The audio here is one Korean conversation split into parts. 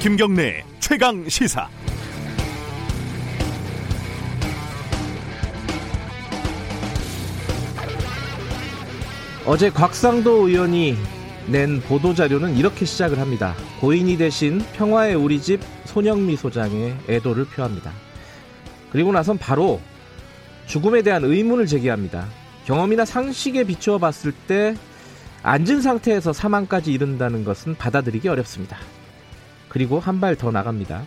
김경래 최강 시사. 어제 곽상도 의원이 낸 보도자료는 이렇게 시작을 합니다. 고인이 대신 평화의 우리 집 손영미 소장의 애도를 표합니다. 그리고 나선 바로 죽음에 대한 의문을 제기합니다. 경험이나 상식에 비추어 봤을 때 앉은 상태에서 사망까지 이른다는 것은 받아들이기 어렵습니다. 그리고 한 발 더 나갑니다.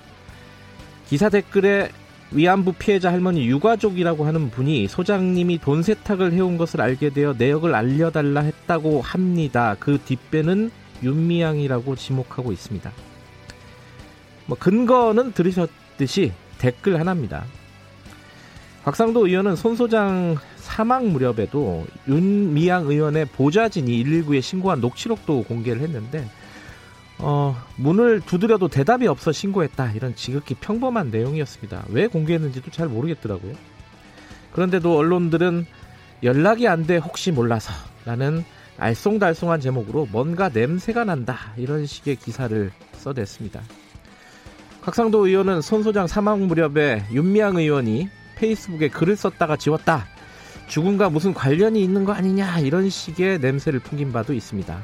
기사 댓글에 위안부 피해자 할머니 유가족이라고 하는 분이 소장님이 돈 세탁을 해온 것을 알게 되어 내역을 알려달라 했다고 합니다. 그 뒷배는 윤미향이라고 지목하고 있습니다. 뭐 근거는 들으셨듯이 댓글 하나입니다. 곽상도 의원은 손 소장 사망 무렵에도 윤미향 의원의 보좌진이 119에 신고한 녹취록도 공개를 했는데 어, 문을 두드려도 대답이 없어 신고했다. 이런 지극히 평범한 내용이었습니다. 왜 공개했는지도 잘 모르겠더라고요. 그런데도 언론들은 연락이 안 돼 혹시 몰라서 라는 알쏭달쏭한 제목으로 뭔가 냄새가 난다. 이런 식의 기사를 써냈습니다. 곽상도 의원은 손 소장 사망 무렵에 윤미향 의원이 페이스북에 글을 썼다가 지웠다. 죽음과 무슨 관련이 있는 거 아니냐. 이런 식의 냄새를 풍긴 바도 있습니다.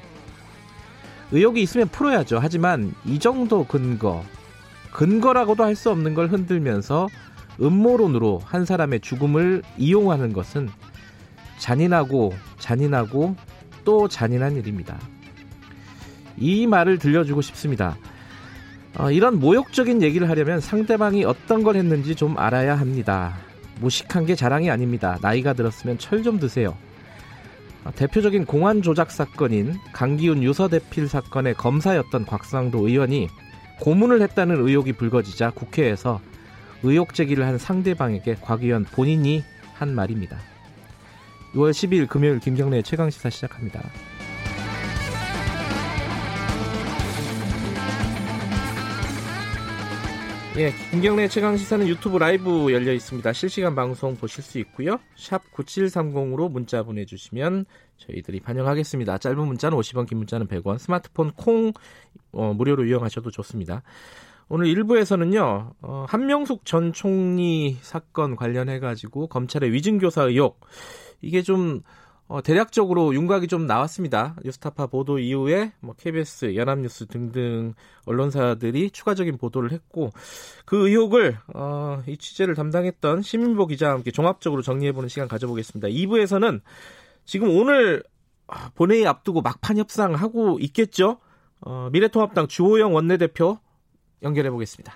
의혹이 있으면 풀어야죠. 하지만 이 정도 근거, 근거라고도 할 수 없는 걸 흔들면서 음모론으로 한 사람의 죽음을 이용하는 것은 잔인하고 잔인하고 또 잔인한 일입니다. 이 말을 들려주고 싶습니다. 어, 이런 모욕적인 얘기를 하려면 상대방이 어떤 걸 했는지 좀 알아야 합니다. 무식한 게 자랑이 아닙니다. 나이가 들었으면 철 좀 드세요. 어, 대표적인 공안 조작 사건인 강기훈 유서 대필 사건의 검사였던 곽상도 의원이 고문을 했다는 의혹이 불거지자 국회에서 의혹 제기를 한 상대방에게 곽 의원 본인이 한 말입니다. 6월 12일 금요일 김경래 최강 시사 시작합니다. 예, 김경래 최강 시사는 유튜브 라이브 열려 있습니다. 실시간 방송 보실 수 있고요. 샵 9730으로 문자 보내주시면 저희들이 반영하겠습니다. 짧은 문자는 50원, 긴 문자는 100원, 스마트폰 콩 어, 무료로 이용하셔도 좋습니다. 오늘 1부에서는요, 어, 한명숙 전 총리 사건 관련해 가지고 검찰의 위증 교사 의혹, 이게 좀 어, 대략적으로 윤곽이 좀 나왔습니다. 뉴스타파 보도 이후에 뭐 KBS, 연합뉴스 등등 언론사들이 추가적인 보도를 했고 그 의혹을 어, 이 취재를 담당했던 시민보 기자와 함께 종합적으로 정리해보는 시간 가져보겠습니다. 2부에서는 지금 오늘 아, 본회의 앞두고 막판 협상하고 있겠죠. 어, 미래통합당 주호영 원내대표 연결해 보겠습니다.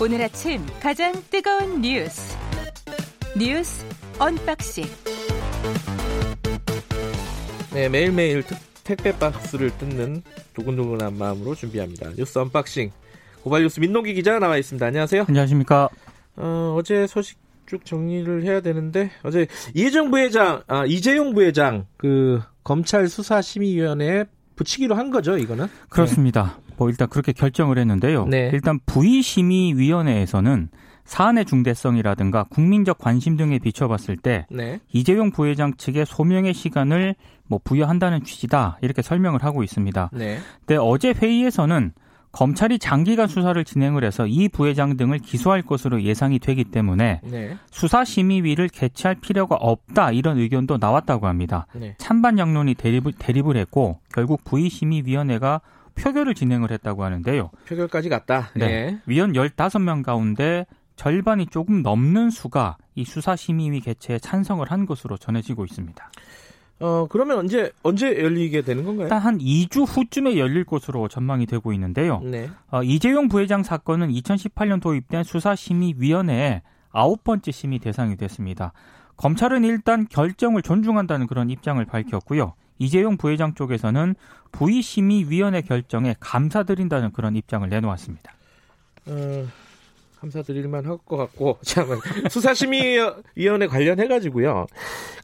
오늘 아침 가장 뜨거운 뉴스. 뉴스 unboxing. 네 매일매일 특, 택배 박스를 뜯는 두근두근한 마음으로 준비합니다. 뉴스 unboxing. 고발 뉴스 민동기 기자 나와 있습니다. 안녕하세요. 안녕하십니까. 어, 어제 소식 쭉 정리를 해야 되는데 어제 이재용 부회장 아 이재용 부회장 그 검찰 수사심의위원회에 붙이기로 한 거죠 이거는? 그렇습니다. 네. 뭐 일단 그렇게 결정을 했는데요. 네. 일단 부의심의위원회에서는 사안의 중대성이라든가 국민적 관심 등에 비춰봤을 때 네. 이재용 부회장 측의 소명의 시간을 뭐 부여한다는 취지다 이렇게 설명을 하고 있습니다. 네. 근데 어제 회의에서는 검찰이 장기간 수사를 진행을 해서 이 부회장 등을 기소할 것으로 예상이 되기 때문에 네. 수사심의위를 개최할 필요가 없다 이런 의견도 나왔다고 합니다. 네. 찬반 양론이 대립을, 대립을 했고 결국 부의심의위원회가 표결을 진행을 했다고 하는데요. 표결까지 갔다. 네. 네. 위원 15명 가운데 절반이 조금 넘는 수가 이 수사심의위 개최에 찬성을 한 것으로 전해지고 있습니다. 어, 그러면 언제, 언제 열리게 되는 건가요? 일단 한 2주 후쯤에 열릴 것으로 전망이 되고 있는데요. 네. 어, 이재용 부회장 사건은 2018년 도입된 수사심의위원회에 아홉 번째 심의 대상이 됐습니다. 검찰은 일단 결정을 존중한다는 그런 입장을 밝혔고요. 이재용 부회장 쪽에서는 부의심의위원회 결정에 감사드린다는 그런 입장을 내놓았습니다. 어, 감사드릴만 할 것 같고 참 수사심의위원회 관련해 가지고요.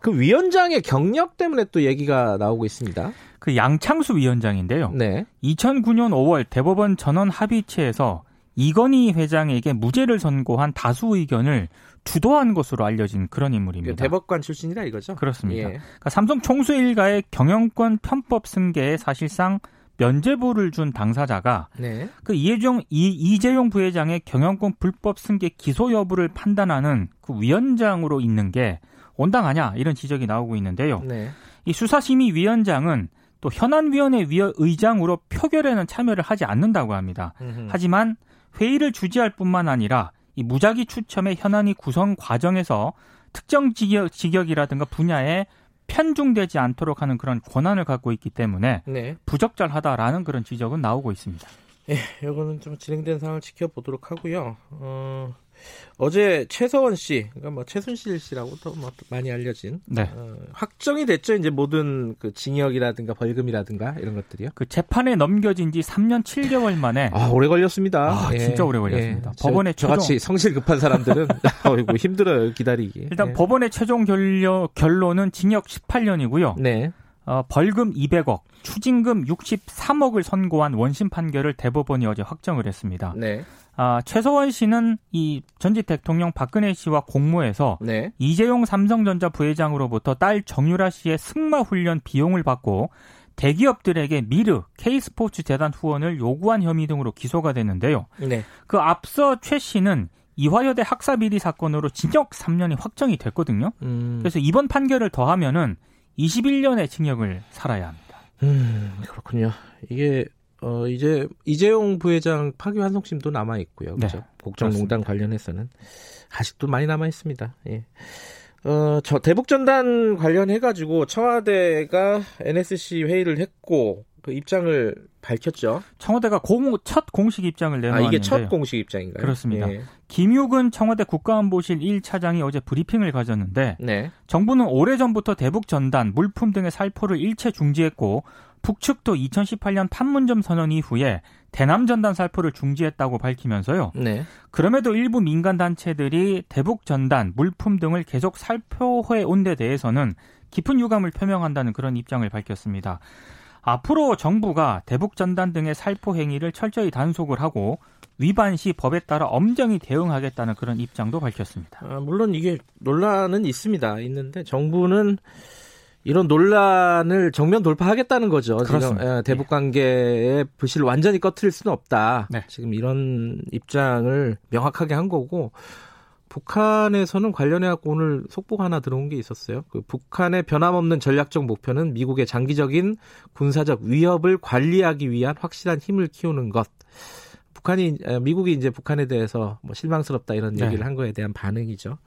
그 위원장의 경력 때문에 또 얘기가 나오고 있습니다. 그 양창수 위원장인데요. 네. 2009년 5월 대법원 전원 합의체에서 이건희 회장에게 무죄를 선고한 다수 의견을 주도한 것으로 알려진 그런 인물입니다. 그 대법관 출신이라 이거죠? 그렇습니다. 예. 그러니까 삼성 총수 일가의 경영권 편법 승계에 사실상 면죄부를 준 당사자가 네. 그 이재용 이, 이재용 부회장의 경영권 불법 승계 기소 여부를 판단하는 그 위원장으로 있는 게 온당하냐 이런 지적이 나오고 있는데요. 네. 이 수사심의위원장은 또 현안위원회 의장으로 표결에는 참여를 하지 않는다고 합니다. 음흠. 하지만 회의를 주재할 뿐만 아니라 이 무작위 추첨의 현안위 구성 과정에서 특정 직역, 직역이라든가 분야에 편중되지 않도록 하는 그런 권한을 갖고 있기 때문에 네. 부적절하다라는 그런 지적은 나오고 있습니다. 예, 이거는 좀 진행된 상황을 지켜보도록 하고요. 어, 어제 최서원 씨, 그러니까 뭐 최순실 씨라고 도뭐 많이 알려진 네. 어, 확정이 됐죠. 이제 모든 그 징역이라든가 벌금이라든가 이런 것들이요. 그 재판에 넘겨진 지 3년 7개월 만에 아 오래 걸렸습니다. 아, 예. 진짜 오래 걸렸습니다. 예. 법원의 저, 저같이 성실 급한 사람들은 어이구 힘들어요 기다리기. 일단 예. 법원의 최종 결려, 결론은 징역 18년이고요. 네. 어, 벌금 200억, 추징금 63억을 선고한 원심 판결을 대법원이 어제 확정을 했습니다. 네. 아, 최서원 씨는 이 전직 대통령 박근혜 씨와 공모해서 네. 이재용 삼성전자 부회장으로부터 딸 정유라 씨의 승마 훈련 비용을 받고 대기업들에게 미르 K스포츠 재단 후원을 요구한 혐의 등으로 기소가 됐는데요. 네. 그 앞서 최 씨는 이화여대 학사 비리 사건으로 징역 3년이 확정이 됐거든요. 음. 그래서 이번 판결을 더하면은 21년의 징역을 살아야 합니다. 음, 그렇군요. 이게 어 이제 이재용 부회장 파기 환송심도 남아 있고요. 그렇죠? 네, 국정농단 관련해서는 아직도 많이 남아 있습니다. 예. 어, 저 대북 전단 관련해 가지고 청와대가 NSC 회의를 했고 그 입장을 밝혔죠. 청와대가 공, 첫 공식 입장을 내놓았는데 아, 이게 첫 공식 입장인가요? 그렇습니다. 예. 김육은 청와대 국가안보실 1차장이 어제 브리핑을 가졌는데 네. 정부는 오래전부터 대북 전단, 물품 등의 살포를 일체 중지했고 북측도 2018년 판문점 선언 이후에 대남 전단 살포를 중지했다고 밝히면서요. 네. 그럼에도 일부 민간 단체들이 대북 전단, 물품 등을 계속 살포해 온 데 대해서는 깊은 유감을 표명한다는 그런 입장을 밝혔습니다. 앞으로 정부가 대북 전단 등의 살포 행위를 철저히 단속을 하고 위반 시 법에 따라 엄정히 대응하겠다는 그런 입장도 밝혔습니다. 아, 물론 이게 논란은 있습니다. 있는데 정부는 이런 논란을 정면 돌파하겠다는 거죠. 그렇습니다. 지금 예, 대북 관계의 부실을 완전히 꺼트릴 수는 없다. 네. 지금 이런 입장을 명확하게 한 거고 북한에서는 관련해 갖고 오늘 속보가 하나 들어온 게 있었어요. 그 북한의 변함없는 전략적 목표는 미국의 장기적인 군사적 위협을 관리하기 위한 확실한 힘을 키우는 것. 북한이 미국이 이제 북한에 대해서 뭐 실망스럽다 이런 네. 얘기를 한 거에 대한 반응이죠.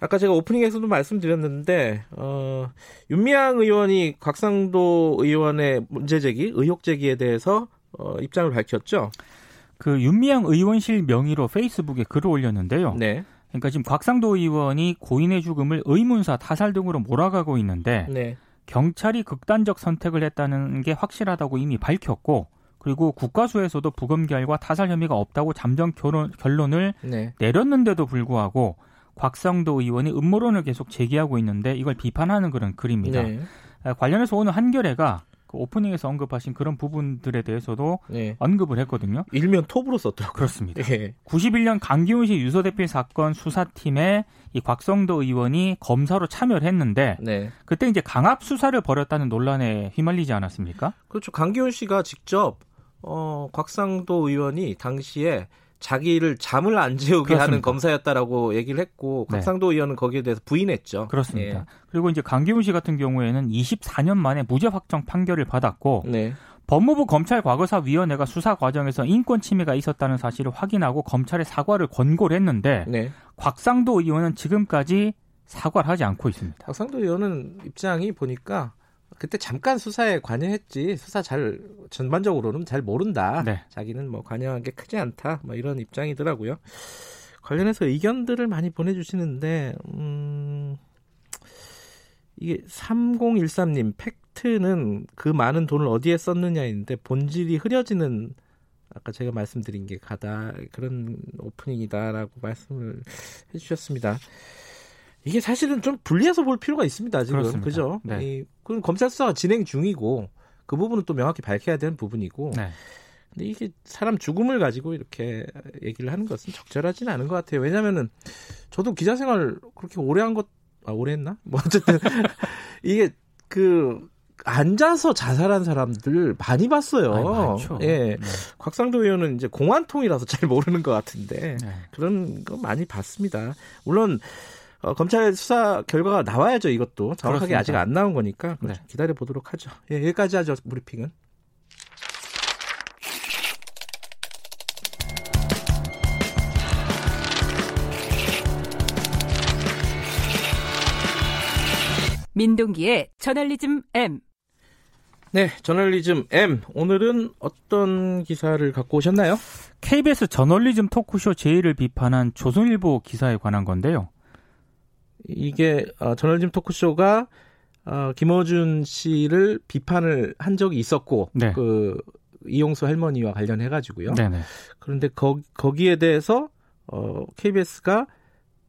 아까 제가 오프닝에서도 말씀드렸는데 어, 윤미향 의원이 곽상도 의원의 문제 제기, 의혹 제기에 대해서 어, 입장을 밝혔죠. 그 윤미향 의원실 명의로 페이스북에 글을 올렸는데요. 네. 그러니까 지금 곽상도 의원이 고인의 죽음을 의문사, 타살 등으로 몰아가고 있는데 네. 경찰이 극단적 선택을 했다는 게 확실하다고 이미 밝혔고 그리고 국가수에서도 부검결과 타살 혐의가 없다고 잠정 결론, 결론을 네. 내렸는데도 불구하고 곽상도 의원이 음모론을 계속 제기하고 있는데 이걸 비판하는 그런 글입니다. 네. 아, 관련해서 오늘 한겨레가 그 오프닝에서 언급하신 그런 부분들에 대해서도 네. 언급을 했거든요. 일면 톱으로 썼더라고요. 그렇습니다. 네. 91년 강기훈 씨 유서 대필 사건 수사팀에 이 곽성도 의원이 검사로 참여를 했는데 네. 그때 이제 강압 수사를 벌였다는 논란에 휘말리지 않았습니까? 그렇죠. 강기훈 씨가 직접 어, 곽상도 의원이 당시에 자기를 잠을 안 재우게 그렇습니다. 하는 검사였다라고 얘기를 했고 네. 곽상도 의원은 거기에 대해서 부인했죠. 그렇습니다. 예. 그리고 이제 강기훈 씨 같은 경우에는 24년 만에 무죄 확정 판결을 받았고 네. 법무부 검찰 과거사위원회가 수사 과정에서 인권 침해가 있었다는 사실을 확인하고 검찰에 사과를 권고를 했는데 네. 곽상도 의원은 지금까지 사과를 하지 않고 있습니다. 곽상도 의원은 입장이 보니까 그때 잠깐 수사에 관여했지 수사 잘 전반적으로는 잘 모른다. 네. 자기는 뭐 관여한 게 크지 않다. 뭐 이런 입장이더라고요. 관련해서 의견들을 많이 보내주시는데 음, 이게 3013님 팩트는 그 많은 돈을 어디에 썼느냐인데 본질이 흐려지는 아까 제가 말씀드린 게 가다 그런 오프닝이다라고 말씀을 해주셨습니다. 이게 사실은 좀 분리해서 볼 필요가 있습니다. 지금 그렇습니다. 그죠? 네. 이, 그럼 검찰 수사가 진행 중이고 그 부분은 또 명확히 밝혀야 되는 부분이고. 네. 근데 이게 사람 죽음을 가지고 이렇게 얘기를 하는 것은 적절하지는 않은 것 같아요. 왜냐면은 저도 기자 생활 그렇게 오래 한 것, 아, 오래 했나? 뭐 어쨌든 이게 그 앉아서 자살한 사람들 많이 봤어요. 아니, 예. 네. 곽상도 의원은 이제 공안통이라서 잘 모르는 것 같은데 네. 그런 거 많이 봤습니다. 물론 어, 검찰 수사 결과가 나와야죠. 이것도 정확하게 그렇습니다. 아직 안 나온 거니까 네. 기다려 보도록 하죠. 예, 여기까지 하죠. 브리핑은. 민동기의 저널리즘 M. 네, 저널리즘 M. 오늘은 어떤 기사를 갖고 오셨나요? KBS 저널리즘 토크쇼 제의를 비판한 조선일보 기사에 관한 건데요. 이게 어, 저널리즘 토크쇼가 어, 김어준 씨를 비판을 한 적이 있었고 네. 그 이용수 할머니와 관련해 가지고요. 그런데 거, 거기에 대해서 어, KBS가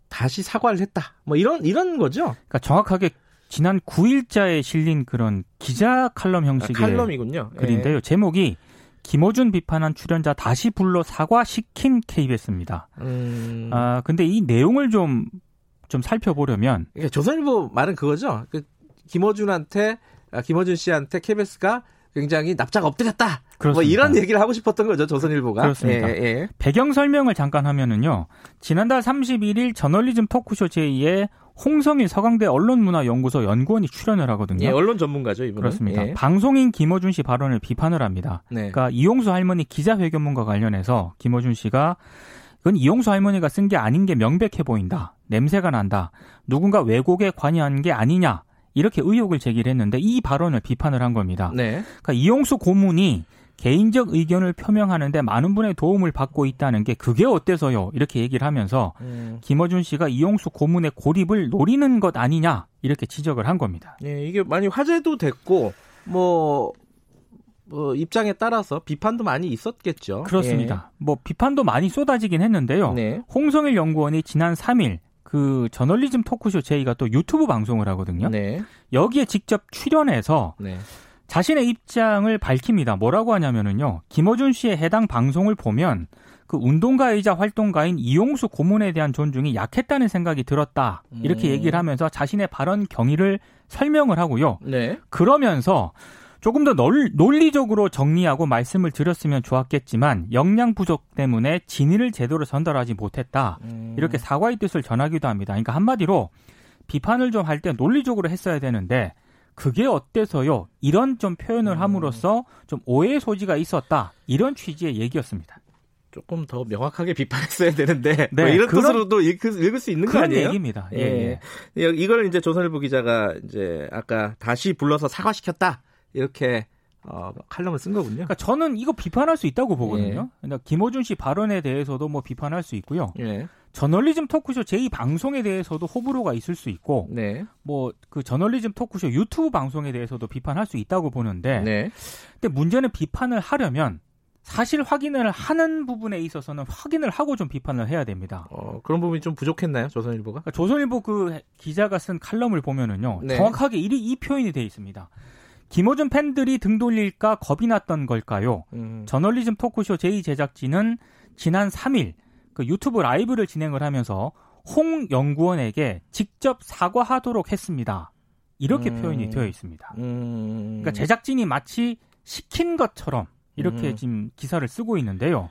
다시 사과를 했다. 뭐 이런 이런 거죠. 그러니까 정확하게 지난 9일자에 실린 그런 기자 칼럼 형식의 아, 칼럼이군요. 글인데요. 예. 제목이 김어준 비판한 출연자 다시 불러 사과시킨 KBS입니다. 음... 아 근데 이 내용을 좀 좀 살펴보려면 그러니까 조선일보 말은 그거죠. 그 김어준한테 아, 김어준 씨한테 KBS가 굉장히 납작 엎드렸다. 뭐 그렇습니다. 뭐 이런 얘기를 하고 싶었던 거죠 조선일보가. 그렇습니다. 예, 예. 배경 설명을 잠깐 하면은요. 지난달 31일 저널리즘 토크쇼 제2의 홍성일 서강대 언론문화연구소 연구원이 출연을 하거든요. 예, 언론 전문가죠, 이분은. 그렇습니다. 예. 방송인 김어준 씨 발언을 비판을 합니다. 네. 그러니까 이용수 할머니 기자회견문과 관련해서 김어준 씨가 그건 이용수 할머니가 쓴 게 아닌 게 명백해 보인다. 냄새가 난다. 누군가 왜곡에 관여한 게 아니냐. 이렇게 의혹을 제기를 했는데 이 발언을 비판을 한 겁니다. 네. 그러니까 이용수 고문이 개인적 의견을 표명하는데 많은 분의 도움을 받고 있다는 게 그게 어때서요? 이렇게 얘기를 하면서 음. 김어준 씨가 이용수 고문의 고립을 노리는 것 아니냐 이렇게 지적을 한 겁니다. 예, 이게 많이 화제도 됐고 뭐, 뭐 입장에 따라서 비판도 많이 있었겠죠. 그렇습니다. 예. 뭐 비판도 많이 쏟아지긴 했는데요. 네. 홍성일 연구원이 지난 3일 그 저널리즘 토크쇼 제이가 또 유튜브 방송을 하거든요. 네. 여기에 직접 출연해서 네. 자신의 입장을 밝힙니다. 뭐라고 하냐면은요. 김어준 씨의 해당 방송을 보면 그 운동가이자 활동가인 이용수 고문에 대한 존중이 약했다는 생각이 들었다. 이렇게 음. 얘기를 하면서 자신의 발언 경위를 설명을 하고요. 네. 그러면서 조금 더 논리적으로 정리하고 말씀을 드렸으면 좋았겠지만 역량 부족 때문에 진위를 제대로 전달하지 못했다. 음. 이렇게 사과의 뜻을 전하기도 합니다. 그러니까 한마디로 비판을 좀 할 때 논리적으로 했어야 되는데 그게 어때서요? 이런 좀 표현을 음. 함으로써 좀 오해의 소지가 있었다. 이런 취지의 얘기였습니다. 조금 더 명확하게 비판했어야 되는데 네, 뭐 이런 그런, 뜻으로도 읽을, 읽을, 수 있는 거 아니에요? 얘기입니다. 예, 예. 예. 이걸 이제 조선일보 기자가 이제 아까 다시 불러서 사과시켰다 이렇게 어, 칼럼을 쓴 거군요. 그러니까 저는 이거 비판할 수 있다고 보거든요. 예. 그러니까 김호준 씨 발언에 대해서도 뭐 비판할 수 있고요. 예. 저널리즘 토크쇼 제2 방송에 대해서도 호불호가 있을 수 있고 네. 뭐그 저널리즘 토크쇼 유튜브 방송에 대해서도 비판할 수 있다고 보는데 네. 근데 문제는 비판을 하려면 사실 확인을 하는 부분에 있어서는 확인을 하고 좀 비판을 해야 됩니다. 어, 그런 부분이 좀 부족했나요, 조선일보가? 그러니까 조선일보 그 기자가 쓴 칼럼을 보면은요, 네. 정확하게 이, 이 표현이 돼 있습니다. 김호준 팬들이 등 돌릴까 겁이 났던 걸까요? 음. 저널리즘 토크쇼 제2 제작진은 지난 3일 그 유튜브 라이브를 진행을 하면서 홍 연구원에게 직접 사과하도록 했습니다. 이렇게 음. 표현이 되어 있습니다. 음. 그러니까 제작진이 마치 시킨 것처럼 이렇게 음. 지금 기사를 쓰고 있는데요.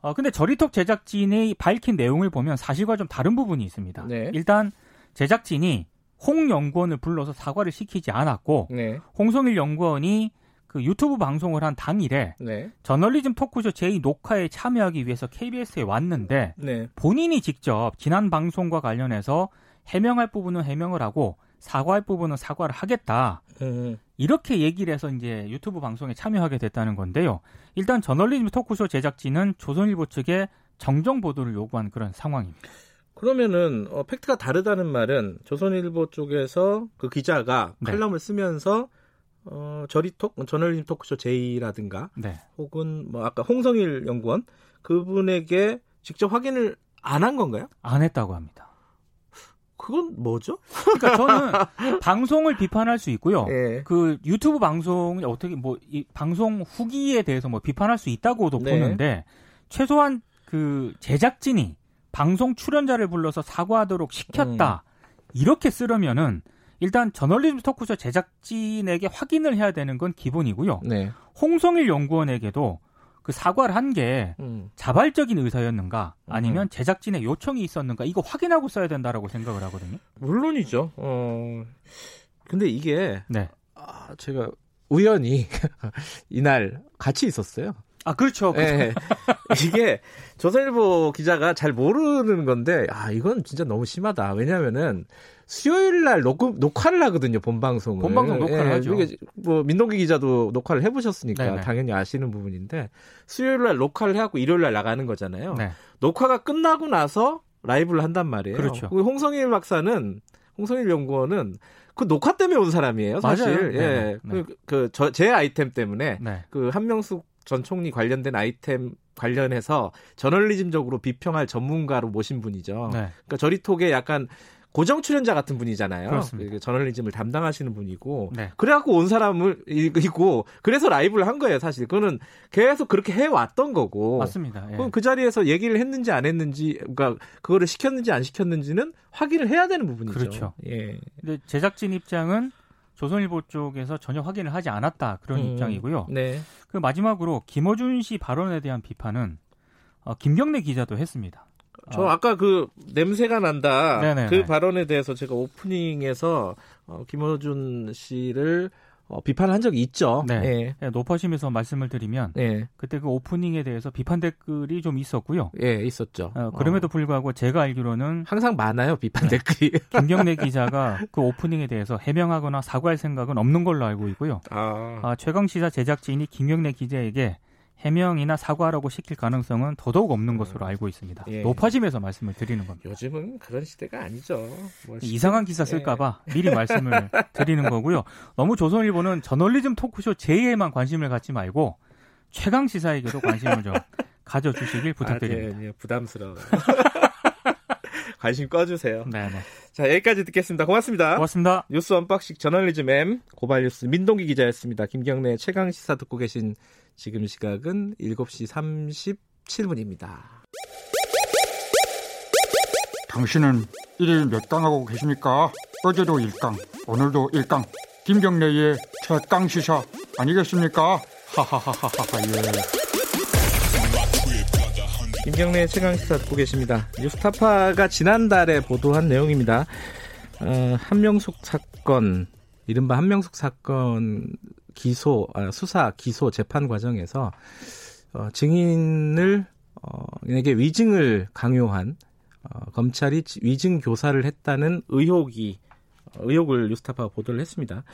어, 근데 저리톡 제작진이 밝힌 내용을 보면 사실과 좀 다른 부분이 있습니다. 네. 일단 제작진이 홍 연구원을 불러서 사과를 시키지 않았고 네. 홍성일 연구원이 그 유튜브 방송을 한 당일에 네. 저널리즘 토크쇼 제2 녹화에 참여하기 위해서 KBS에 왔는데 네. 본인이 직접 지난 방송과 관련해서 해명할 부분은 해명을 하고 사과할 부분은 사과를 하겠다. 음. 이렇게 얘기를 해서 이제 유튜브 방송에 참여하게 됐다는 건데요. 일단 저널리즘 토크쇼 제작진은 조선일보 측에 정정 보도를 요구한 그런 상황입니다. 그러면은 어, 팩트가 다르다는 말은 조선일보 쪽에서 그 기자가 네. 칼럼을 쓰면서 어, 저리톡, 저널리즘 토크쇼 제이라든가 네. 혹은 뭐 아까 홍성일 연구원 그분에게 직접 확인을 안 한 건가요? 안 했다고 합니다. 그건 뭐죠? 그러니까 저는 방송을 비판할 수 있고요. 예. 그 유튜브 방송 어떻게 뭐 이 방송 후기에 대해서 뭐 비판할 수 있다고도 네. 보는데 최소한 그 제작진이 방송 출연자를 불러서 사과하도록 시켰다. 음. 이렇게 쓰려면은 일단 저널리즘 토크쇼 제작진에게 확인을 해야 되는 건 기본이고요. 네. 홍성일 연구원에게도 그 사과를 한게 음. 자발적인 의사였는가 아니면 음. 제작진의 요청이 있었는가 이거 확인하고 써야 된다라고 생각을 하거든요. 물론이죠. 어 근데 이게 네. 아, 제가 우연히 이날 같이 있었어요. 아 그렇죠. 그렇죠. 네. 이게 조선일보 기자가 잘 모르는 건데 아 이건 진짜 너무 심하다. 왜냐하면은 수요일 날 녹음, 녹화를 하거든요, 본방송을. 본방송 녹화를 예, 하죠. 이게 뭐 민동기 기자도 녹화를 해보셨으니까 네네. 당연히 아시는 부분인데 수요일 날 녹화를 해갖고 일요일 날 나가는 거잖아요. 네. 녹화가 끝나고 나서 라이브를 한단 말이에요. 그렇죠. 홍성일 박사는 홍성일 연구원은 그 녹화 때문에 온 사람이에요, 사실. 맞아요. 예. 네. 그, 그, 저, 제 아이템 때문에 네. 그 한명숙 전 총리 관련된 아이템 관련해서 저널리즘적으로 비평할 전문가로 모신 분이죠. 네. 그러니까 저리톡에 약간 고정 출연자 같은 분이잖아요. 그렇습니다. 그 저널리즘을 담당하시는 분이고 네. 그래갖고 온 사람을 이고 그래서 라이브를 한 거예요. 사실 그거는 계속 그렇게 해왔던 거고. 맞습니다. 예. 그럼 그 자리에서 얘기를 했는지 안 했는지, 그러니까 그거를 시켰는지 안 시켰는지는 확인을 해야 되는 부분이죠. 그렇죠. 예. 근데 제작진 입장은 조선일보 쪽에서 전혀 확인을 하지 않았다 그런 음, 입장이고요. 네. 그 마지막으로 김어준 씨 발언에 대한 비판은 어, 김경래 기자도 했습니다. 저 어. 아까 그 냄새가 난다 네네네. 그 발언에 대해서 제가 오프닝에서 어, 김어준 씨를 어, 비판한 적이 있죠. 네. 예. 네. 높아심에서 말씀을 드리면 예. 그때 그 오프닝에 대해서 비판 댓글이 좀 있었고요. 예, 있었죠. 어, 그럼에도 어. 불구하고 제가 알기로는 항상 많아요 비판 네. 댓글이. 김경래 기자가 그 오프닝에 대해서 해명하거나 사과할 생각은 없는 걸로 알고 있고요. 아. 아 최강 시사 제작진이 김경래 기자에게 해명이나 사과라고 시킬 가능성은 더더욱 없는 것으로 알고 있습니다. 예. 높아짐에서 말씀을 드리는 겁니다. 요즘은 그런 시대가 아니죠. 이상한 기사 쓸까봐 예. 미리 말씀을 드리는 거고요. 너무 조선일보는 저널리즘 토크쇼 J에만 관심을 갖지 말고 최강 시사에게도 관심을 좀 가져주시길 부탁드립니다. 아, 네, 네, 부담스러워. 관심 꺼주세요. 네네. 네. 자 여기까지 듣겠습니다. 고맙습니다. 고맙습니다. 뉴스 unboxing 저널리즘 M 고발뉴스 민동기 기자였습니다. 김경래 최강 시사 듣고 계신 지금 시각은 7시 37분입니다. 당신은 일일 몇 강하고 계십니까? 어제도 1강, 오늘도 1강. 김경래의 최강 시사 아니겠습니까? 하하하하하 예. 김경래 최강 시사 듣고 계십니다. 뉴스타파가 지난달에 보도한 내용입니다. 어, 한명숙 사건, 이른바 한명숙 사건 기소, 아, 수사, 기소, 재판 과정에서 어, 증인을 어, 에게 위증을 강요한 어, 검찰이 위증 교사를 했다는 의혹이 어, 의혹을 뉴스타파가 보도를 했습니다.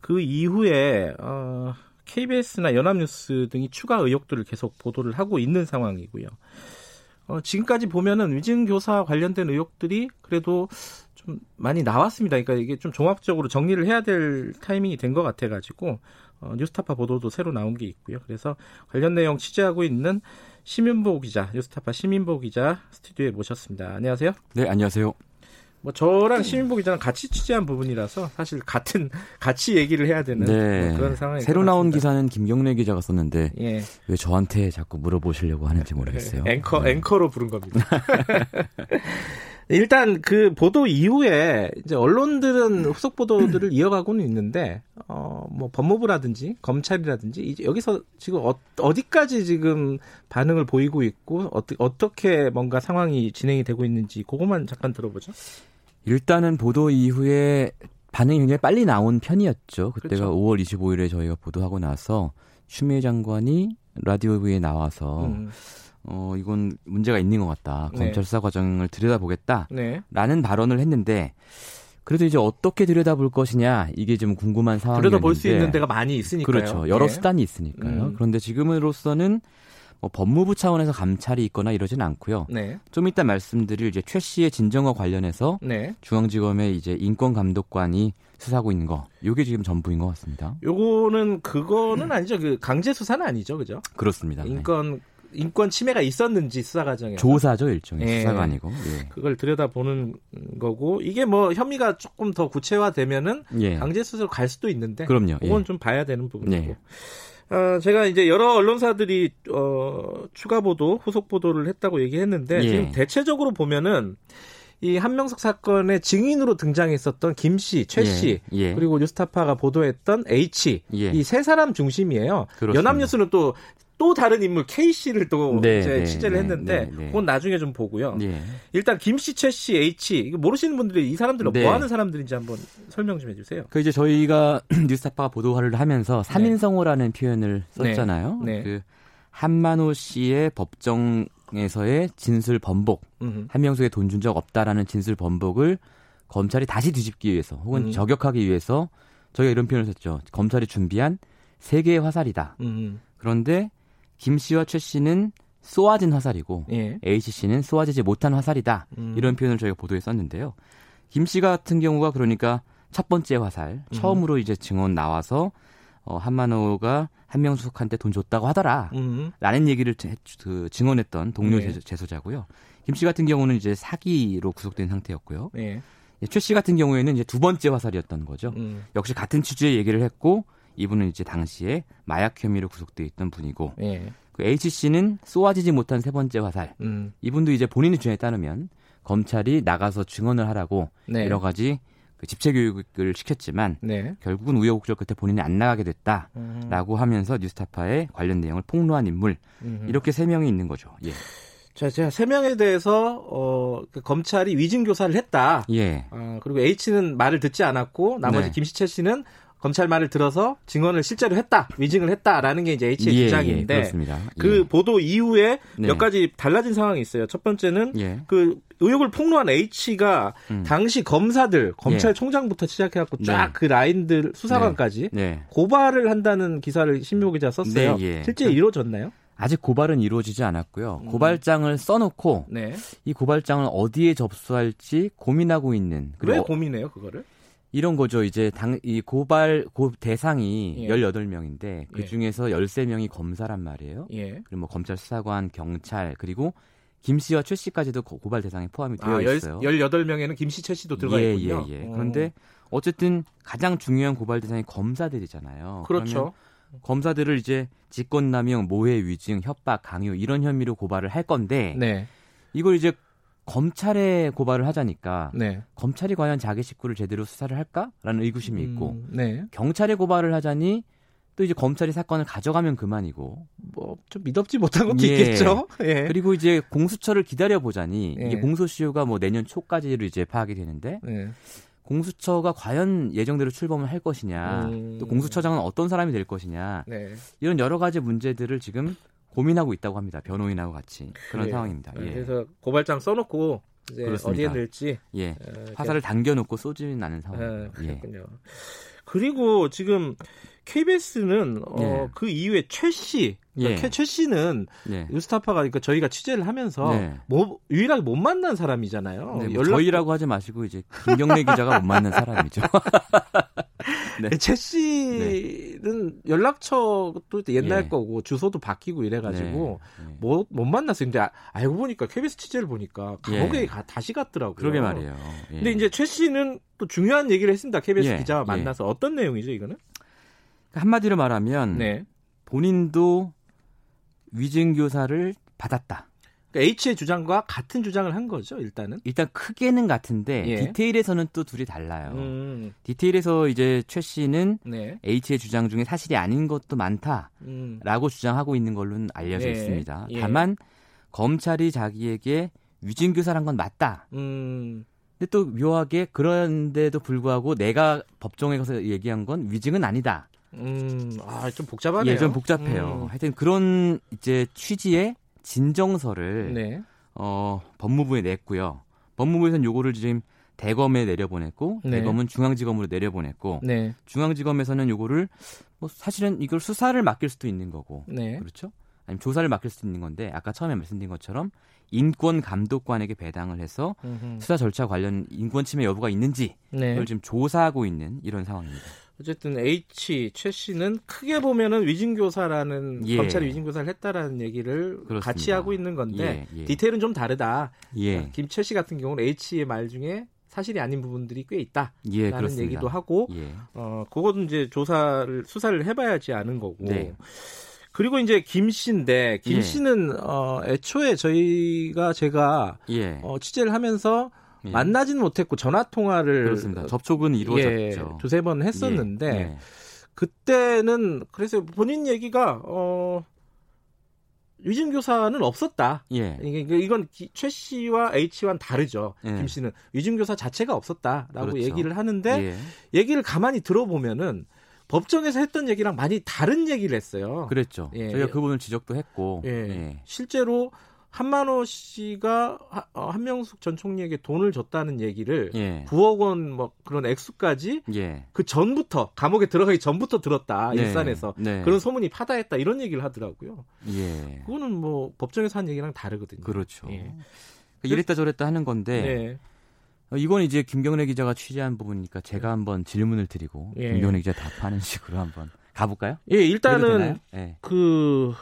그 이후에 어, KBS나 연합뉴스 등이 추가 의혹들을 계속 보도를 하고 있는 상황이고요. 어, 지금까지 보면은 위증 교사 관련된 의혹들이 그래도 좀 많이 나왔습니다. 그러니까 이게 좀 종합적으로 정리를 해야 될 타이밍이 된 것 같아가지고 어, 뉴스타파 보도도 새로 나온 게 있고요. 그래서 관련 내용 취재하고 있는 시민보 기자, 뉴스타파 시민보 기자 스튜디오에 모셨습니다. 안녕하세요. 네, 안녕하세요. 뭐 저랑 시민보 기자는 같이 취재한 부분이라서 사실 같은 같이 얘기를 해야 되는 네. 뭐 그런 상황이 새로 나온 기사는 김경래 기자가 썼는데 예. 왜 저한테 자꾸 물어보시려고 하는지 모르겠어요. 앵커 네. 앵커로 부른 겁니다. 일단 그 보도 이후에 이제 언론들은 후속 보도들을 이어가고는 있는데 어 뭐 법무부라든지 검찰이라든지 이제 여기서 지금 어, 디까지 지금 반응을 보이고 있고 어, 어떻게 뭔가 상황이 진행이 되고 있는지 그것만 잠깐 들어보죠. 일단은 보도 이후에 반응이 굉장히 빨리 나온 편이었죠. 그때가 그렇죠. 5월 25일에 저희가 보도하고 나서 추미애 장관이 라디오에 나와서 음. 어, 이건 문제가 있는 것 같다. 네. 검찰 수사 과정을 들여다보겠다. 네. 라는 발언을 했는데 그래도 이제 어떻게 들여다볼 것이냐 이게 좀 궁금한 상황이었는데 들여다볼 수 있는 데가 많이 있으니까요. 그렇죠. 여러 네. 수단이 있으니까요. 음. 그런데 지금으로서는 뭐 법무부 차원에서 감찰이 있거나 이러지는 않고요. 네. 좀 이따 말씀드릴 이제 최 씨의 진정과 관련해서 네. 중앙지검의 이제 인권감독관이 수사하고 있는 거. 요게 지금 전부인 것 같습니다. 요거는 그거는 아니죠. 그 강제 수사는 아니죠. 그죠? 그렇습니다. 인권 인권 침해가 있었는지 수사 과정에 조사죠 일종의 예. 수사가 아니고 예. 그걸 들여다보는 거고 이게 뭐 혐의가 조금 더 구체화되면은 예. 강제 수사로 갈 수도 있는데 그럼요. 그건 예. 좀 봐야 되는 부분이고. 예. 어, 제가 이제 여러 언론사들이 어, 추가 보도, 후속 보도를 했다고 얘기했는데 예. 지금 대체적으로 보면은 이 한명석 사건의 증인으로 등장했었던 김 씨, 최 씨, 예, 예. 그리고 뉴스타파가 보도했던 H 예. 이세 사람 중심이에요. 그렇습니다. 연합뉴스는 또 또 다른 인물 K 씨를 또 네, 이제 네, 취재를 네, 했는데 네, 네, 그건 나중에 좀 보고요. 네. 일단 김 씨, 최 씨, H 이거 모르시는 분들이 이 사람들은 뭐 하는 사람들인지 한번 설명 좀 해주세요. 그 이제 저희가 뉴스타파 보도를 하면서 3인성호라는 표현을 썼잖아요. 그 한만호 씨의 법정에서의 진술 번복, 한명숙에 돈 준 적 없다라는 진술 번복을 검찰이 다시 뒤집기 위해서 혹은 음. 저격하기 위해서 저희가 이런 표현을 썼죠. 검찰이 준비한 세계의 화살이다. 음. 그런데 김 씨와 최 씨는 쏘아진 화살이고 예. H 씨는 쏘아지지 못한 화살이다. 음. 이런 표현을 저희가 보도에 썼는데요. 김 씨 같은 경우가 그러니까 첫 번째 화살, 음. 처음으로 이제 증언 나와서 어, 한만호가 한명숙한테 돈 줬다고 하더라. 음. 라는 얘기를 그 증언했던 동료 네. 재소자고요. 김 씨 같은 경우는 이제 사기로 구속된 상태였고요. 네. 최 씨 같은 경우에는 이제 두 번째 화살이었던 거죠. 음. 역시 같은 취지의 얘기를 했고 이분은 이제 당시에 마약 혐의로 구속돼 있던 분이고 예. 그 H 씨는 쏘아지지 못한 세 번째 화살. 음. 이분도 이제 본인의 주장에 따르면 검찰이 나가서 증언을 하라고 네. 여러 가지 그 집체 교육을 시켰지만 네. 결국은 우여곡절 끝에 본인이 안 나가게 됐다라고 음. 하면서 뉴스타파의 관련 내용을 폭로한 인물 음. 이렇게 세 명이 있는 거죠. 예. 자, 제가 세 명에 대해서 어, 그 검찰이 위증 교사를 했다. 예. 어, 그리고 H는 말을 듣지 않았고 나머지 네. 김시채 씨는 검찰 말을 들어서 증언을 실제로 했다, 위증을 했다라는 게 이제 H의 예, 주장인데 예, 그렇습니다. 그 예. 보도 이후에 네. 몇 가지 달라진 상황이 있어요. 첫 번째는 예. 그 의혹을 폭로한 H가 음. 당시 검사들, 검찰총장부터 시작해갖고 쫙그 네. 라인들 수사관까지 네. 네. 고발을 한다는 기사를 신묘 기자 썼어요. 네, 예. 실제 이루어졌나요? 아직 고발은 이루어지지 않았고요. 음. 고발장을 써놓고 네. 이 고발장을 어디에 접수할지 고민하고 있는. 왜 고민해요 그거를? 이런 거죠. 이제 당, 이 고발, 고 대상이 예. 18명인데 그 예. 중에서 예. 13명이 검사란 말이에요. 예. 그리고 뭐 검찰 수사관, 경찰, 그리고 김 씨와 최 씨까지도 고발 대상에 포함이 되어 아, 있어요. 18명에는 김 씨, 최 씨도 들어가 예, 있군요. 예, 예. 그런데 어쨌든 가장 중요한 고발 대상이 검사들이잖아요. 그렇죠. 검사들을 이제 직권남용, 모해 위증, 협박, 강요 이런 혐의로 고발을 할 건데 네. 이걸 이제 검찰에 고발을 하자니까 네. 검찰이 과연 자기 식구를 제대로 수사를 할까라는 의구심이 있고 음, 네. 경찰에 고발을 하자니 또 이제 검찰이 사건을 가져가면 그만이고 뭐 좀 믿었지 못한 것도 예. 있겠죠. 예. 그리고 이제 공수처를 기다려 보자니 예. 이게 공소시효가 뭐 내년 초까지로 이제 파악이 되는데 예. 공수처가 과연 예정대로 출범을 할 것이냐 음. 또 공수처장은 어떤 사람이 될 것이냐 네. 이런 여러 가지 문제들을 지금 고민하고 있다고 합니다. 변호인하고 같이 그런 그래요. 상황입니다. 예. 그래서 고발장 써놓고 이제 그렇습니다. 어디에 넣을지 예. 어, 화살을 당겨놓고 쏘지는 않은 상황. 예. 그렇군요. 그리고 지금 KBS는 어, 예. 그 이후에 최 씨, 그러니까 예. 최 씨는 예. 뉴스타파가 그러니까 저희가 취재를 하면서 네. 뭐 유일하게 못 만난 사람이잖아요. 네, 뭐 연락... 저희라고 하지 마시고 이제 김경래 기자가 못 만난 사람이죠. 네. 최 씨는 네. 연락처도 옛날 예. 거고 주소도 바뀌고 이래가지고 네. 네. 못, 못 만났어요. 근데 아, 알고 보니까 KBS 취재를 보니까 감옥에 예. 가, 다시 갔더라고요. 그러게 말이에요. 예. 근데 이제 최 씨는 또 중요한 얘기를 했습니다. KBS 예. 기자와 만나서 어떤 내용이죠, 이거는? 한마디로 말하면 네. 본인도 위증 교사를 받았다. 그러니까 H의 주장과 같은 주장을 한 거죠, 일단은. 일단 크게는 같은데 예. 디테일에서는 또 둘이 달라요. 음. 디테일에서 이제 최 씨는 네. H의 주장 중에 사실이 아닌 것도 많다라고 음. 주장하고 있는 걸로는 알려져 네. 있습니다. 예. 다만 검찰이 자기에게 위증 교사란 건 맞다. 음. 근데 또 묘하게 그런데도 불구하고 내가 법정에 가서 얘기한 건 위증은 아니다. 음, 아, 좀 복잡하네요. 예, 좀 복잡해요. 음. 하여튼 그런 이제 취지의 진정서를 네. 어, 법무부에 냈고요. 법무부에서는 요거를 지금 대검에 내려보냈고 네. 대검은 중앙지검으로 내려보냈고 네. 중앙지검에서는 요거를 뭐 사실은 이걸 수사를 맡길 수도 있는 거고 네. 그렇죠? 아니면 조사를 맡길 수도 있는 건데 아까 처음에 말씀드린 것처럼 인권 감독관에게 배당을 해서 음흠. 수사 절차 관련 인권 침해 여부가 있는지 네. 그걸 지금 조사하고 있는 이런 상황입니다. 어쨌든 H 최 씨는 크게 보면은 위증교사라는 예. 검찰이 위증교사를 했다라는 얘기를 그렇습니다. 같이 하고 있는 건데 예, 예. 디테일은 좀 다르다. 예. 김최 씨 같은 경우는 H의 말 중에 사실이 아닌 부분들이 꽤 있다라는 예, 얘기도 하고 예. 어 그것은 이제 조사를 수사를 해봐야지 아는 거고. 네. 그리고 이제 김 씨인데 김 예. 씨는 어 애초에 저희가 제가 어 취재를 하면서 예. 만나지는 못했고 전화 통화를 그렇습니다. 접촉은 이루어졌죠. 예, 두세 번 했었는데 예. 예. 그때는 그래서 본인 얘기가 어 위증 교사는 없었다. 예. 이건 최 씨와 H와는 다르죠. 예. 김 씨는 위증 교사 자체가 없었다라고 그렇죠. 얘기를 하는데 예. 얘기를 가만히 들어보면은 법정에서 했던 얘기랑 많이 다른 얘기를 했어요. 그랬죠. 예. 저희가 그 부분을 지적도 했고 예. 예. 실제로 한만호 씨가 어, 한명숙 전 총리에게 돈을 줬다는 얘기를 예. 9억 원 뭐 그런 액수까지 예. 그 전부터 감옥에 들어가기 전부터 들었다 네. 일산에서 네. 그런 소문이 파다했다 이런 얘기를 하더라고요. 예. 그거는 뭐 법정에서 한 얘기랑 다르거든요. 그렇죠. 예. 그 이랬다 저랬다 하는 건데 네. 어, 이건 이제 김경래 기자가 취재한 부분이니까 제가 한번 질문을 드리고 예. 김경래 기자 답하는 식으로 한번 가볼까요? 예, 일단은 예. 그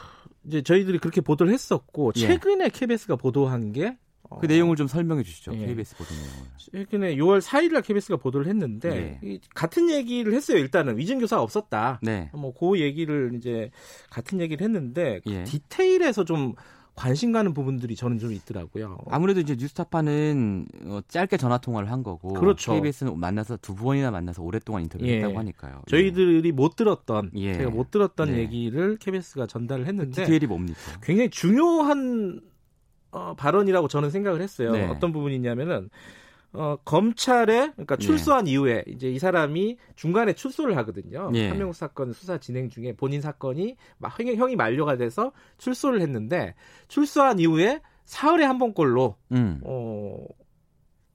이제 저희들이 그렇게 보도를 했었고 예. 최근에 KBS가 보도한 게그 어, 내용을 좀 설명해 주시죠. 예. KBS 보도 내용을. 최근에 6월 4일 날 KBS가 보도를 했는데 네. 같은 얘기를 했어요. 일단은 위증 교사가 없었다. 네. 뭐그 얘기를 이제 같은 얘기를 했는데 그 예. 디테일에서 좀 관심 가는 부분들이 저는 좀 있더라고요. 아무래도 이제 뉴스타파는 어, 짧게 전화 통화를 한 거고 그렇죠. KBS는 만나서 두 번이나 만나서 오랫동안 인터뷰를 예. 했다고 하니까요. 저희들이 예. 못 들었던 예. 제가 못 들었던 네. 얘기를 KBS가 전달을 했는데 디테일이 뭡니까? 굉장히 중요한 어, 발언이라고 저는 생각을 했어요. 네. 어떤 부분이냐면은 어, 검찰에 그러니까 네. 출소한 예. 이후에 이제 이 사람이 중간에 출소를 하거든요. 예. 한명숙 사건 수사 진행 중에 본인 사건이 막 형 이 만료가 돼서 출소를 했는데 출소한 이후에 사흘에 한 번꼴로 음. 어,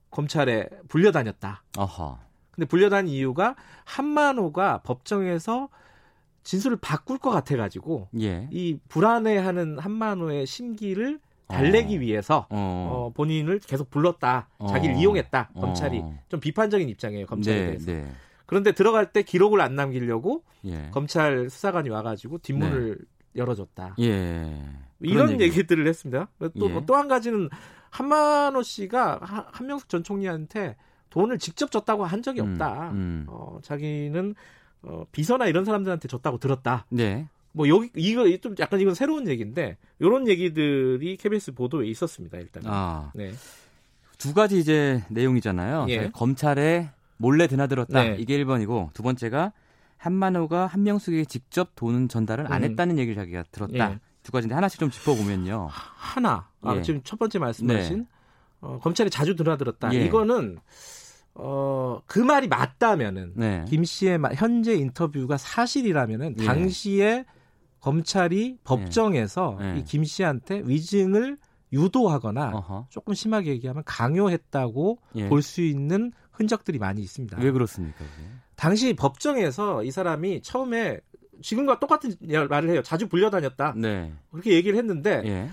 검찰에 불려다녔다. 아하. 근데 불려다닌 이유가 한만호가 법정에서 진술을 바꿀 것 같아가지고 예. 이 불안해하는 한만호의 심기를 달래기 어. 위해서 어. 어, 본인을 계속 불렀다. 자기를 어. 이용했다. 검찰이 어. 좀 비판적인 입장이에요. 검찰에 네, 대해서. 네. 그런데 들어갈 때 기록을 안 남기려고 예. 검찰 수사관이 와가지고 뒷문을 네. 열어줬다. 예. 이런 얘기. 얘기들을 했습니다. 또 또한 예. 가지는 한만호 씨가 한명숙 전 총리한테 돈을 직접 줬다고 한 적이 음, 없다. 음, 음. 어, 자기는 어, 비서나 이런 사람들한테 줬다고 들었다. 네. 뭐 여기 이거 좀 약간 이건 새로운 얘기인데 이런 얘기들이 KBS 보도에 있었습니다 일단. 아. 네. 두 가지 이제 내용이잖아요. 예. 검찰에 몰래 드나들었다 네. 이게 1번이고 두 번째가 한만호가 한명숙에게 직접 돈 전달을 안 음. 했다는 얘기를 자기가 들었다. 예. 두 가지인데 하나씩 좀 짚어보면요. 하나. 아, 예. 지금 첫 번째 말씀하신 네. 어, 검찰에 자주 드나들었다. 예. 이거는 어, 그 말이 맞다면은 네. 김 씨의 현재 인터뷰가 사실이라면은 예. 당시에 검찰이 법정에서 네. 네. 이김 씨한테 위증을 유도하거나 어허. 조금 심하게 얘기하면 강요했다고 예. 볼수 있는 흔적들이 많이 있습니다. 왜 그렇습니까? 그게? 당시 법정에서 이 사람이 처음에 지금과 똑같은 말을 해요. 자주 불려다녔다. 네. 그렇게 얘기를 했는데 예.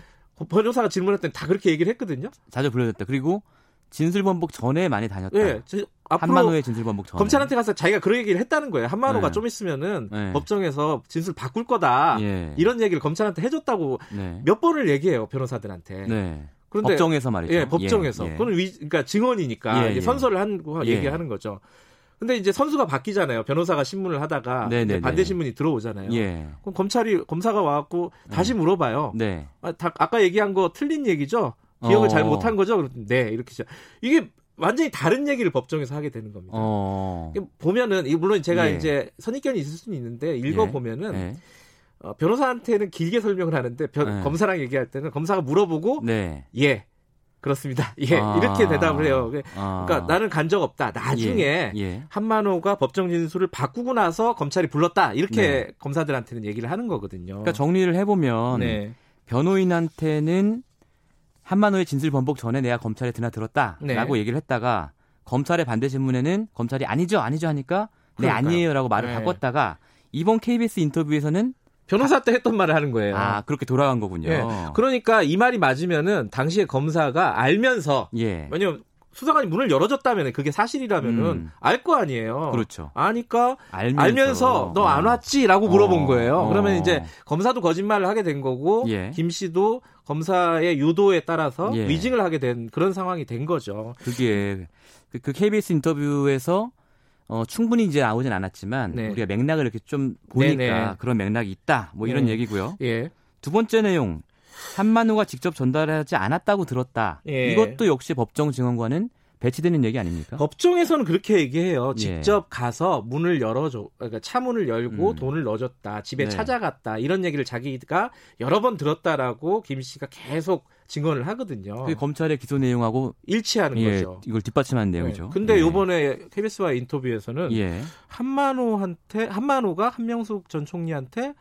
변호사가 질문했더니 다 그렇게 얘기를 했거든요. 자주 불려다녔다. 그리고 진술 번복 전에 많이 다녔다. 네, 한만호의 진술 번복 전에. 검찰한테 가서 자기가 그런 얘기를 했다는 거예요. 한만호가 네. 좀 있으면은 네. 법정에서 진술 바꿀 거다. 예. 이런 얘기를 검찰한테 해줬다고 네. 몇 번을 얘기해요 변호사들한테. 네. 그런데 법정에서 말이죠. 예, 법정에서. 예, 예. 그건 위, 그러니까 증언이니까 예, 예. 선서를 한 예. 얘기하는 거죠. 근데 이제 선수가 바뀌잖아요. 변호사가 신문을 하다가 네, 네, 반대 네. 신문이 들어오잖아요. 예. 그럼 검찰이 검사가 와갖고 다시 물어봐요. 네. 아, 다, 아까 얘기한 거 틀린 얘기죠? 기억을 어. 잘 못한 거죠? 네, 이렇게. 이게 완전히 다른 얘기를 법정에서 하게 되는 겁니다. 어. 보면은 물론 제가 예. 이제 선입견이 있을 수는 있는데 읽어 보면은 예. 어, 변호사한테는 길게 설명을 하는데 변, 예. 검사랑 얘기할 때는 검사가 물어보고 네. 예. 그렇습니다. 예, 아, 이렇게 대답을 해요. 아, 그러니까 나는 간 적 없다. 나중에 예, 예. 한만호가 법정 진술을 바꾸고 나서 검찰이 불렀다. 이렇게 네. 검사들한테는 얘기를 하는 거거든요. 그러니까 정리를 해보면 네. 변호인한테는 한만호의 진술 번복 전에 내가 검찰에 드나들었다라고 네. 얘기를 했다가 검찰의 반대 신문에는 검찰이 아니죠 아니죠 하니까 네 그러니까요. 아니에요라고 말을 네. 바꿨다가 이번 KBS 인터뷰에서는 변호사 때 했던 말을 하는 거예요. 아 그렇게 돌아간 거군요. 네. 그러니까 이 말이 맞으면은 당시에 검사가 알면서 예. 왜냐면 수사관이 문을 열어줬다면 그게 사실이라면은 음. 알거 아니에요. 그렇죠. 아니까 알면서, 알면서 너안 왔지라고 물어본 어. 거예요. 어. 그러면 이제 검사도 거짓말을 하게 된 거고 예. 김 씨도 검사의 유도에 따라서 예. 위증을 하게 된 그런 상황이 된 거죠. 그게 그, 그 KBS 인터뷰에서 어, 충분히 이제 나오진 않았지만 네. 우리가 맥락을 이렇게 좀 보니까 네네. 그런 맥락이 있다. 뭐 이런 네. 얘기고요. 예. 두 번째 내용 한만호가 직접 전달하지 않았다고 들었다. 예. 이것도 역시 법정 증언과는 배치되는 얘기 아닙니까? 법정에서는 그렇게 얘기해요. 예. 직접 예. 가서 문을 열어줘, 그러니까 차문을 열고 음. 돈을 넣어줬다, 집에 네. 찾아갔다 이런 얘기를 자기가 여러 번 들었다라고 김 씨가 계속 증언을 하거든요. 그 검찰의 기소 내용하고 일치하는 예, 거죠. 이걸 뒷받침하는 내용이죠. 네. 근데 예. 요번에 KBS와 인터뷰에서는 예. 한만호한테 한만호가 한명숙 전 총리한테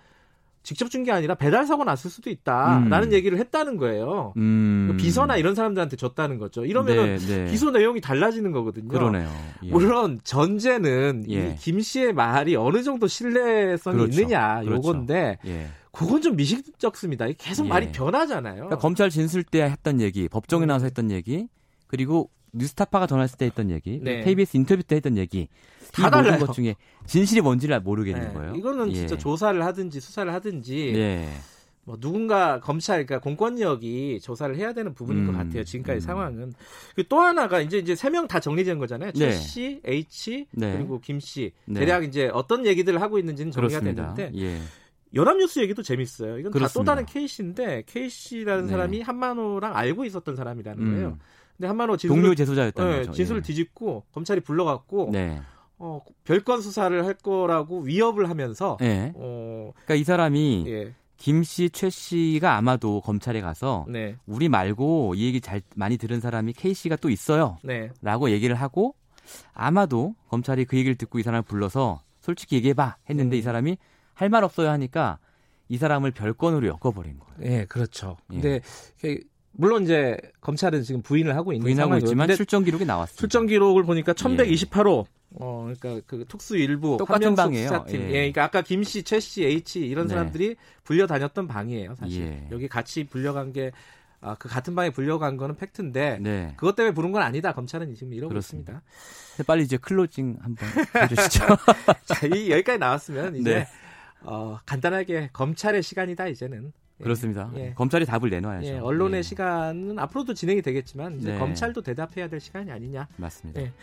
직접 준 게 아니라 배달 사고 났을 수도 있다라는 음. 얘기를 했다는 거예요. 음. 비서나 이런 사람들한테 줬다는 거죠. 이러면은 네, 네. 기소 내용이 달라지는 거거든요. 그러네요. 예. 물론 전제는 예. 김 씨의 말이 어느 정도 신뢰성이 그렇죠. 있느냐 그렇죠. 요건데 예. 그건 좀 미식적습니다. 계속 예. 말이 변하잖아요. 그러니까 검찰 진술 때 했던 얘기, 법정에 음. 나와서 했던 얘기, 그리고 뉴스타파가 전화했을 때 했던 얘기, 네. KBS 인터뷰 때 했던 얘기 다 달라요. 것 중에 진실이 뭔지를 모르겠는 네. 거예요. 이거는 진짜 예. 조사를 하든지 수사를 하든지 예. 뭐 누군가 검찰 그러니까 공권력이 조사를 해야 되는 부분인 음, 것 같아요. 지금까지 음. 상황은 또 하나가 이제 이제 세 명 다 정리된 거잖아요. 최 네. 씨, H 네. 그리고 김 씨. 네. 대략 이제 어떤 얘기들을 하고 있는지는 정리가 그렇습니다. 됐는데 예. 연합뉴스 얘기도 재밌어요. 이건 다 또 다른 K씨인데 K씨라는 네. 사람이 한만호랑 알고 있었던 사람이라는 음. 거예요. 근데 한만호 진술 동료 재소자였다는 네, 거죠. 진술을 예. 뒤집고 검찰이 불러갖고 네. 어, 별건 수사를 할 거라고 위협을 하면서 네. 어, 그러니까 이 사람이 예. 김 씨, 최 씨가 아마도 검찰에 가서 네. 우리 말고 이 얘기 잘 많이 들은 사람이 K 씨가 또 있어요. 네. 라고 얘기를 하고 아마도 검찰이 그 얘기를 듣고 이 사람을 불러서 솔직히 얘기해봐 했는데 음. 이 사람이 할 말 없어요 하니까 이 사람을 별건으로 엮어버린 거예요. 예, 그렇죠. 예. 근데 물론 이제 검찰은 지금 부인을 하고 있는 부인하고 있지만 출정 기록이 나왔습니다. 출정 기록을 보니까 1128호 예. 어, 그러니까 그 특수 일부 똑같은 방이에요. 수사팀. 예. 예. 그러니까 아까 김 씨, 최 씨, H 이런 네. 사람들이 불려 다녔던 방이에요, 사실. 예. 여기 같이 불려간 게 아, 그 같은 방에 불려간 거는 팩트인데 네. 그것 때문에 부른 건 아니다. 검찰은 지금 이러고 그렇습니다. 있습니다. 빨리 이제 closing 한번 해주시죠. 자, 이 여기까지 나왔으면 이제 네. 어, 간단하게 검찰의 시간이다 이제는. 예. 그렇습니다. 예. 검찰이 답을 내놔야죠. 예. 언론의 예. 시간은 앞으로도 진행이 되겠지만 이제 네. 검찰도 대답해야 될 시간이 아니냐. 맞습니다. 예.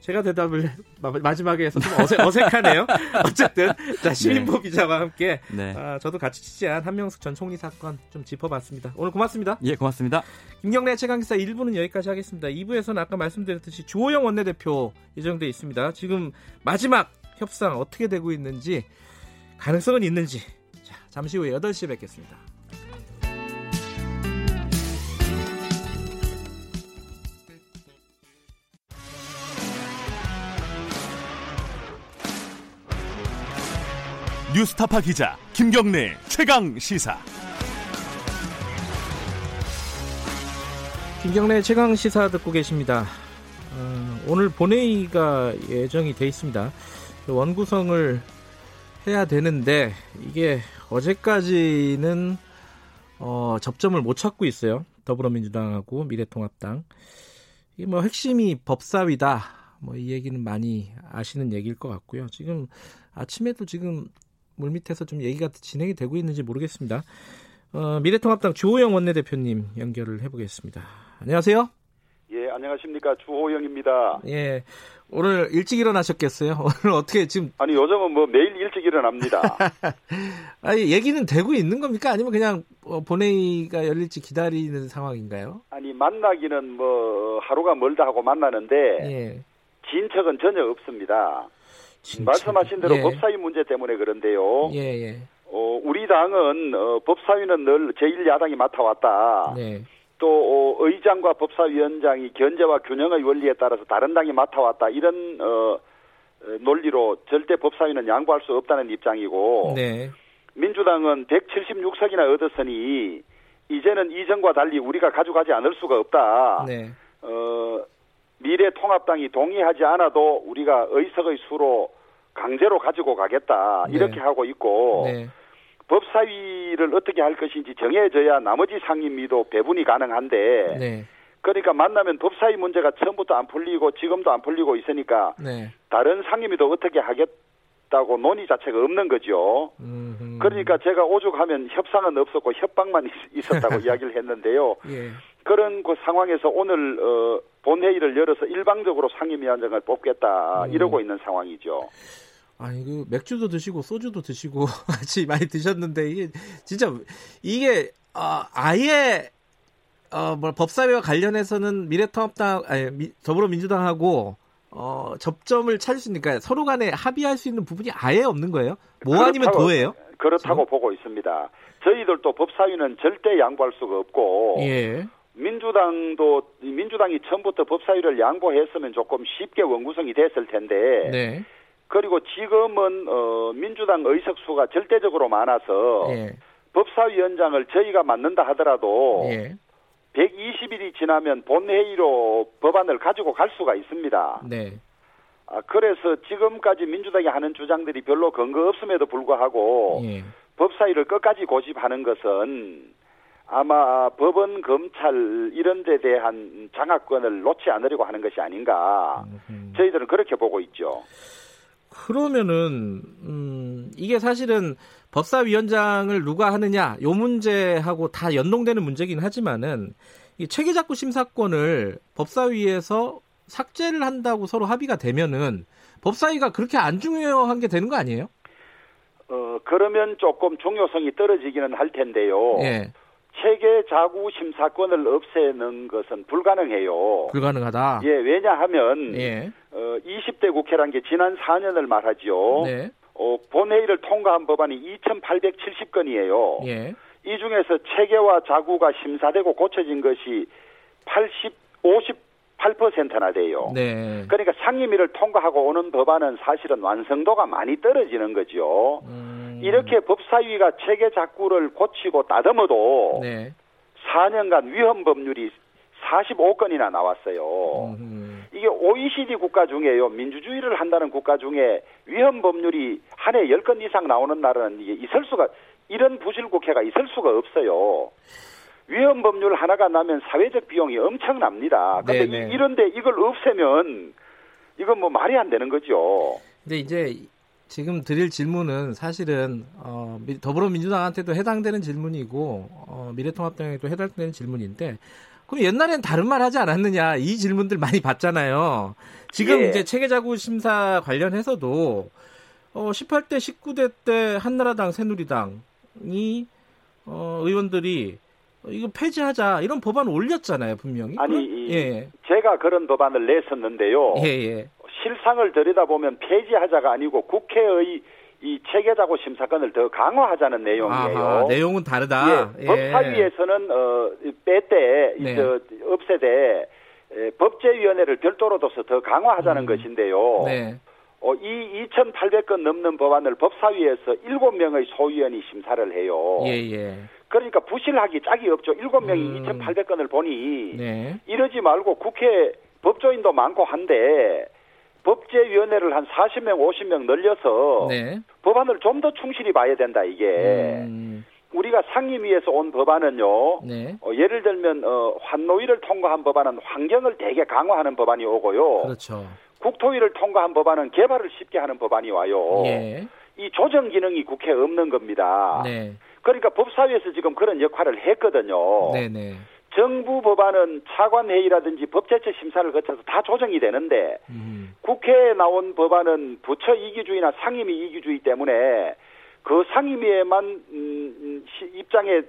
제가 대답을 마지막에 해서 좀 어색, 어색 하네요. 어쨌든 자 시민보 네. 기자와 함께 네. 아, 저도 같이 취재한 한명숙 전 총리 사건 좀 짚어봤습니다. 오늘 고맙습니다. 예, 고맙습니다. 김경래 최강기사 1부는 여기까지 하겠습니다. 2부에서는 아까 말씀드렸듯이 주호영 원내대표 예정돼 있습니다. 지금 마지막 협상 어떻게 되고 있는지 가능성은 있는지 자, 잠시 후에 8시에 뵙겠습니다. 뉴스타파 기자 김경래 최강 시사. 김경래 최강 시사 듣고 계십니다. 어, 오늘 본회의가 예정이 돼 있습니다. 원구성을 해야 되는데 이게 어제까지는 어, 접점을 못 찾고 있어요. 더불어민주당하고 미래통합당. 이게 뭐 핵심이 법사위다. 뭐 이 얘기는 많이 아시는 얘기일 것 같고요. 지금 아침에도 지금 물밑에서 좀 얘기가 진행이 되고 있는지 모르겠습니다. 어, 미래통합당 주호영 원내대표님 연결을 해보겠습니다. 안녕하세요. 예, 안녕하십니까. 주호영입니다. 예. 오늘 일찍 일어나셨겠어요? 오늘 어떻게 지금. 아니, 요즘은 뭐 매일 일찍 일어납니다. 아니, 얘기는 되고 있는 겁니까? 아니면 그냥 어, 본회의가 열릴지 기다리는 상황인가요? 아니, 만나기는 뭐 하루가 멀다 하고 만나는데. 예. 진척은 전혀 없습니다. 진짜. 말씀하신 대로 예. 법사위 문제 때문에 그런데요. 예, 예. 어, 우리 당은 어, 법사위는 늘 제1야당이 맡아왔다. 네. 또 어, 의장과 법사위원장이 견제와 균형의 원리에 따라서 다른 당이 맡아왔다. 이런 어, 논리로 절대 법사위는 양보할 수 없다는 입장이고 네. 민주당은 176석이나 얻었으니 이제는 이전과 달리 우리가 가져가지 않을 수가 없다. 네. 어, 미래통합당이 동의하지 않아도 우리가 의석의 수로 강제로 가지고 가겠다 네. 이렇게 하고 있고 네. 법사위를 어떻게 할 것인지 정해져야 나머지 상임위도 배분이 가능한데 네. 그러니까 만나면 법사위 문제가 처음부터 안 풀리고 지금도 안 풀리고 있으니까 네. 다른 상임위도 어떻게 하겠다고 논의 자체가 없는 거죠. 음흠. 그러니까 제가 오죽하면 협상은 없었고 협박만 있, 었다고 이야기를 했는데요. 예. 그런 그 상황에서 오늘 어, 본회의를 열어서 일방적으로 상임위원장을 뽑겠다 음. 이러고 있는 상황이죠. 아니 그 맥주도 드시고 소주도 드시고 같이 많이 드셨는데 이게 진짜 이게 어, 아예 어, 뭐 법사위와 관련해서는 미래통합당 아니 미, 더불어민주당하고 어, 접점을 찾을 수 있으니까 서로 간에 합의할 수 있는 부분이 아예 없는 거예요? 뭐 그렇다고, 아니면 도예요? 그렇다고 지금? 보고 있습니다. 저희들도 법사위는 절대 양보할 수가 없고 예. 민주당도 민주당이 처음부터 법사위를 양보했으면 조금 쉽게 원구성이 됐을 텐데 네. 그리고 지금은 어, 민주당 의석수가 절대적으로 많아서 예. 법사위원장을 저희가 맡는다 하더라도 예. 120일이 지나면 본회의로 법안을 가지고 갈 수가 있습니다. 네. 아, 그래서 지금까지 민주당이 하는 주장들이 별로 근거 없음에도 불구하고 예. 법사위를 끝까지 고집하는 것은 아마 법원, 검찰 이런 데 대한 장악권을 놓지 않으려고 하는 것이 아닌가. 저희들은 그렇게 보고 있죠. 그러면은 음, 이게 사실은 법사위원장을 누가 하느냐 요 문제하고 다 연동되는 문제긴 하지만은 이 체계작구 심사권을 법사위에서 삭제를 한다고 서로 합의가 되면은 법사위가 그렇게 안 중요한 게 되는 거 아니에요? 어 그러면 조금 중요성이 떨어지기는 할 텐데요. 예. 체계 자구 심사권을 없애는 것은 불가능해요. 불가능하다. 예, 왜냐하면 예. 어, 20대 국회란 게 지난 4년을 말하죠. 네. 어, 본회의를 통과한 법안이 2,870건이에요. 예. 이 중에서 체계와 자구가 심사되고 고쳐진 것이 80, 58%나 돼요. 네. 그러니까 상임위를 통과하고 오는 법안은 사실은 완성도가 많이 떨어지는 거죠. 음. 이렇게 법사위가 체계 작구를 고치고 따듬어도 네. 4년간 위헌 법률이 45건이나 나왔어요. 음. 이게 OECD 국가 중에요. 민주주의를 한다는 국가 중에 위헌 법률이 한 해 10건 이상 나오는 나라는 이게 있을 수가 이런 부실 국회가 있을 수가 없어요. 위헌 법률 하나가 나면 사회적 비용이 엄청납니다. 근데 네, 네. 이런데 이걸 없애면 이건 뭐 말이 안 되는 거죠. 근데 이제 지금 드릴 질문은 사실은 어, 더불어민주당한테도 해당되는 질문이고 어, 미래통합당에도 해당되는 질문인데 그럼 옛날엔 다른 말 하지 않았느냐 이 질문들 많이 받잖아요. 지금 예. 이제 체계자구 심사 관련해서도 어, 18대 19대 때 한나라당 새누리당이 어, 의원들이 이거 폐지하자 이런 법안 올렸잖아요 분명히. 아니 예. 제가 그런 법안을 냈었는데요. 예, 예. 실상을 들여다보면 폐지하자가 아니고 국회의 이 체계자고 심사권을 더 강화하자는 내용이에요. 아하, 내용은 다르다. 예, 예. 법사위에서는 어, 빼때 네. 저, 없애되 에, 법제위원회를 별도로 둬서 더 강화하자는 음. 것인데요. 네. 어, 이 2,800건 넘는 법안을 법사위에서 7명의 소위원이 심사를 해요. 예, 예. 그러니까 부실하기 짝이 없죠. 7명이 음. 2,800건을 보니 네. 이러지 말고 국회 법조인도 많고 한데 법제위원회를 한 40명, 50명 늘려서 네. 법안을 좀 더 충실히 봐야 된다 이게. 음. 우리가 상임위에서 온 법안은요. 네. 어, 예를 들면 어, 환노위를 통과한 법안은 환경을 되게 강화하는 법안이 오고요. 그렇죠. 국토위를 통과한 법안은 개발을 쉽게 하는 법안이 와요. 예. 이 조정 기능이 국회에 없는 겁니다. 네. 그러니까 법사위에서 지금 그런 역할을 했거든요. 네네. 네. 정부 법안은 차관회의라든지 법제처 심사를 거쳐서 다 조정이 되는데 음. 국회에 나온 법안은 부처 이기주의나 상임위 이기주의 때문에 그 상임위에만 음, 음 입장에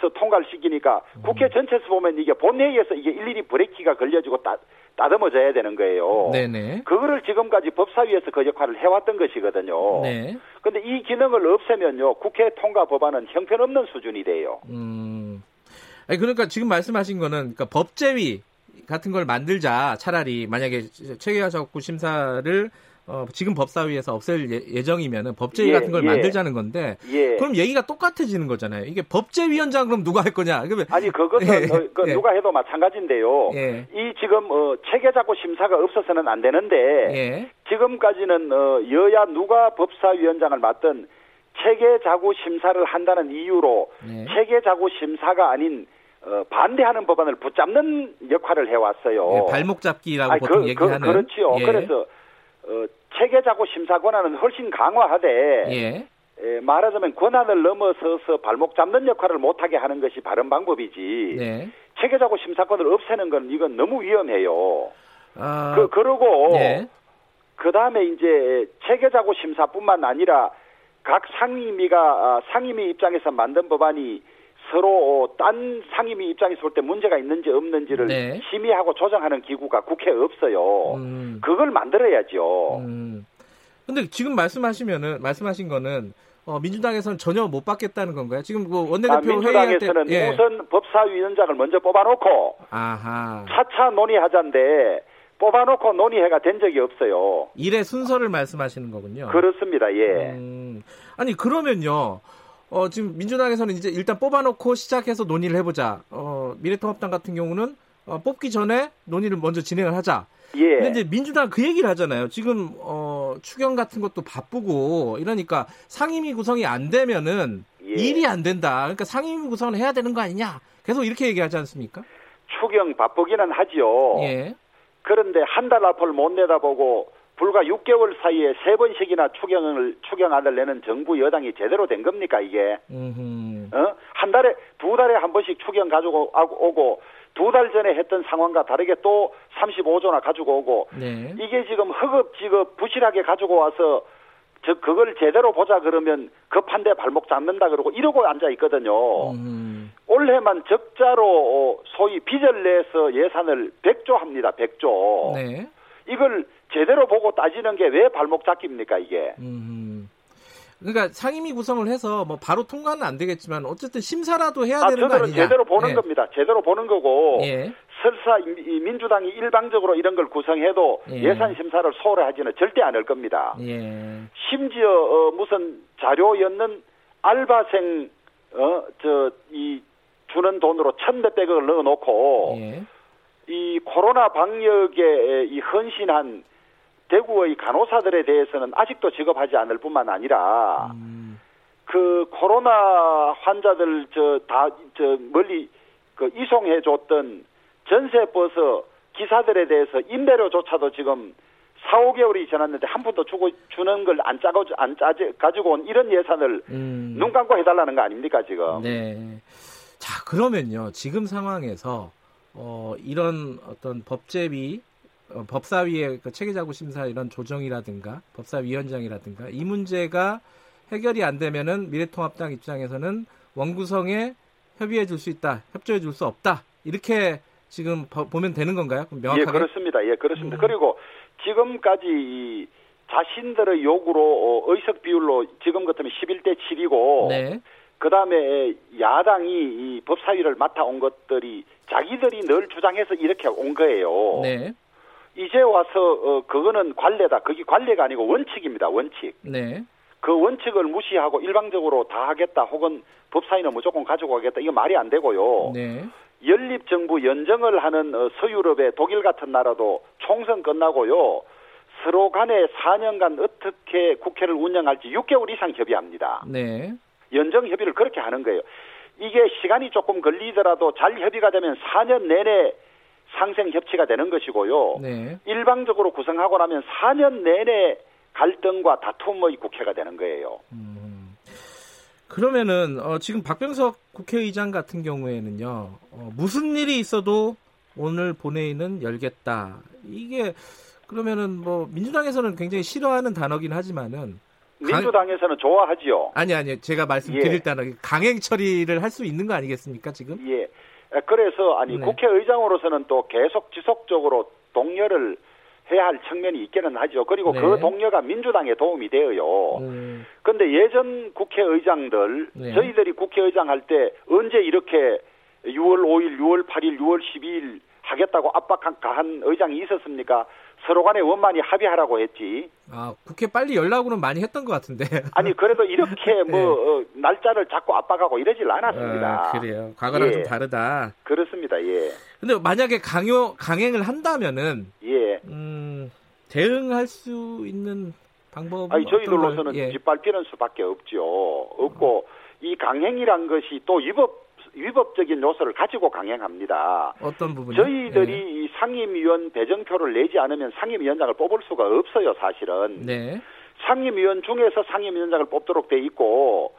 서 통과를 시키니까 음. 국회 전체에서 보면 이게 본회의에서 이게 일일이 브레이크가 걸려지고 따, 따듬어져야 되는 거예요. 네네. 그거를 지금까지 법사위에서 그 역할을 해왔던 것이거든요. 네. 근데 이 기능을 없애면요 국회 통과 법안은 형편없는 수준이 돼요. 음. 아니, 그러니까 지금 말씀하신 거는 그러니까 법제위 같은 걸 만들자 차라리 만약에 체계화적구 심사를 어, 지금 법사위에서 없앨 예, 정이면은 법제위 예, 같은 걸 예. 만들자는 건데 예. 그럼 얘기가 똑같아지는 거잖아요. 이게 법제위원장 그럼 누가 할 거냐? 그러면 아니 그것은 예. 어, 그 예. 누가 해도 마찬가지인데요. 이 지금 어, 체계작고 심사가 없어서는 안 되는데 지금까지는 어, 여야 누가 법사위원장을 맡던 체계 자구 심사를 한다는 이유로 네. 체계 자구 심사가 아닌 어, 반대하는 법안을 붙잡는 역할을 해왔어요. 예, 발목 잡기라고 아니, 보통 그, 얘기하는. 그, 그렇지요. 예. 그래서 어, 체계자고 심사 권한은 훨씬 강화하되 예. 예, 말하자면 권한을 넘어서서 발목 잡는 역할을 못하게 하는 것이 바른 방법이지. 네. 체계자고 심사권을 없애는 건 이건 너무 위험해요. 아, 그 그러고 네. 그 다음에 이제 체계자고 심사뿐만 아니라 각 상임위가 아, 상임위 입장에서 만든 법안이 서로 딴 상임위 입장에서 볼 때 문제가 있는지 없는지를 네. 심의하고 조정하는 기구가 국회에 없어요. 음. 그걸 만들어야죠. 음. 근데 지금 말씀하시면은 말씀하신 거는 어, 민주당에서는 전혀 못 받겠다는 건가요? 지금 그 원내대표 아, 때, 예. 우선 법사위원장을 먼저 뽑아놓고 아하. 차차 논의하자인데 뽑아놓고 논의회가 된 적이 없어요. 일의 순서를 말씀하시는 거군요. 그렇습니다. 예. 음, 아니 그러면요. 어, 지금 민주당에서는 이제 일단 뽑아놓고 시작해서 논의를 해보자. 어, 미래통합당 같은 경우는 어, 뽑기 전에 논의를 먼저 진행을 하자. 예. 근데 이제 민주당 그 얘기를 하잖아요. 지금 어, 추경 같은 것도 바쁘고 이러니까 상임위 구성이 안 되면은 예. 일이 안 된다. 그러니까 상임위 구성을 해야 되는 거 아니냐. 계속 이렇게 얘기하지 않습니까? 추경 바쁘기는 하지요. 예. 그런데 한 달 앞을 못 내다보고 불과 6개월 사이에 세 번씩이나 추경을 추경안을 내는 정부 여당이 제대로 된 겁니까 이게? 어? 한 달에 두 달에 한 번씩 추경 가지고 오고 두 달 전에 했던 상황과 다르게 또 35조나 가지고 오고 네. 이게 지금 허겁지겁 부실하게 가지고 와서 저 그걸 제대로 보자 그러면 급한데 발목 잡는다 그러고 이러고 앉아 있거든요. 음. 올해만 적자로 소위 빚을 내서 예산을 100조 합니다. 100조. 네. 이걸 제대로 보고 따지는 게 왜 발목 잡기입니까 이게? 음. 그러니까 상임위 구성을 해서 뭐 바로 통과는 안 되겠지만 어쨌든 심사라도 해야 아, 되는 거 아니냐? 제대로 보는 예. 겁니다. 제대로 보는 거고 예. 설사 민주당이 일방적으로 이런 걸 구성해도 예. 산 심사를 소홀히 하지는 절대 않을 겁니다. 예. 심지어 어, 무슨 자료였는 알바생 어저이 주는 돈으로 천몇백억을 넣어놓고 예. 이 코로나 방역에 이 헌신한 대구의 간호사들에 대해서는 아직도 직업하지 않을 뿐만 아니라 음. 그 코로나 환자들 저 다 저 멀리 그 이송해 줬던 전세 버스 기사들에 대해서 임대료조차도 지금 4, 5개월이 지났는데 한 푼도 주고 주는 걸 안 짜고 안 짜지 가지고 온 이런 예산을 음. 눈 감고 해달라는 거 아닙니까 지금? 네. 자 그러면요 지금 상황에서 어, 이런 어떤 법제비 어, 법사위의 그 체계자구 심사 이런 조정이라든가 법사위원장이라든가 이 문제가 해결이 안 되면은 미래통합당 입장에서는 원구성에 협의해 줄 수 있다, 협조해 줄 수 없다 이렇게 지금 보면 되는 건가요? 명확하게? 예, 그렇습니다. 예, 그렇습니다. 음. 그리고 지금까지 자신들의 요구로 어, 의석 비율로 지금 같으면 11대 7이고 네. 그 다음에 야당이 이 법사위를 맡아온 것들이 자기들이 늘 주장해서 이렇게 온 거예요. 네. 이제 와서 어, 그거는 관례다. 그게 관례가 아니고 원칙입니다. 원칙. 네. 그 원칙을 무시하고 일방적으로 다 하겠다 혹은 법사위는 무조건 가지고 가겠다. 이거 말이 안 되고요. 네. 연립 정부 연정을 하는 어, 서유럽의 독일 같은 나라도 총선 끝나고요. 서로 간에 4년간 어떻게 국회를 운영할지 6개월 이상 협의합니다. 네. 연정 협의를 그렇게 하는 거예요. 이게 시간이 조금 걸리더라도 잘 협의가 되면 4년 내내 상생 협치가 되는 것이고요. 네. 일방적으로 구성하고 나면 4년 내내 갈등과 다툼의 국회가 되는 거예요. 음. 그러면은 어, 지금 박병석 국회의장 같은 경우에는요 어, 무슨 일이 있어도 오늘 본회의는 열겠다. 이게 그러면은 뭐 민주당에서는 굉장히 싫어하는 단어긴 하지만은 민주당에서는 좋아하지요. 아니 아니 제가 말씀드릴 예. 단어 강행 처리를 할 수 있는 거 아니겠습니까 지금? 예. 그래서 아니 네. 국회의장으로서는 또 계속 지속적으로 동료를 해야 할 측면이 있기는 하죠. 그리고 네. 그 동료가 민주당에 도움이 되어요. 음. 근데 예전 국회의장들 네. 저희들이 국회의장 할 때 언제 이렇게 6월 5일, 6월 8일, 6월 12일 하겠다고 압박한 의장이 있었습니까? 서로 간에 원만히 합의하라고 했지. 아, 국회 빨리 연락으로는 많이 했던 것 같은데. 아니, 그래도 이렇게 뭐, 네. 어, 날짜를 잡고 압박하고 이러질 않았습니다. 아, 그래요. 과거랑 예. 좀 다르다. 그렇습니다, 예. 근데 만약에 강요, 강행을 한다면은. 예. 음, 대응할 수 있는 방법은. 아니, 저희들로서는 예. 짓밟히는 수밖에 없죠. 없고, 이 강행이란 것이 또 위법 위법적인 요소를 가지고 강행합니다. 어떤 부분이 저희들이 네. 상임위원 배정표를 내지 않으면 상임위원장을 뽑을 수가 없어요, 사실은. 네. 상임위원 중에서 상임위원장을 뽑도록 돼 있고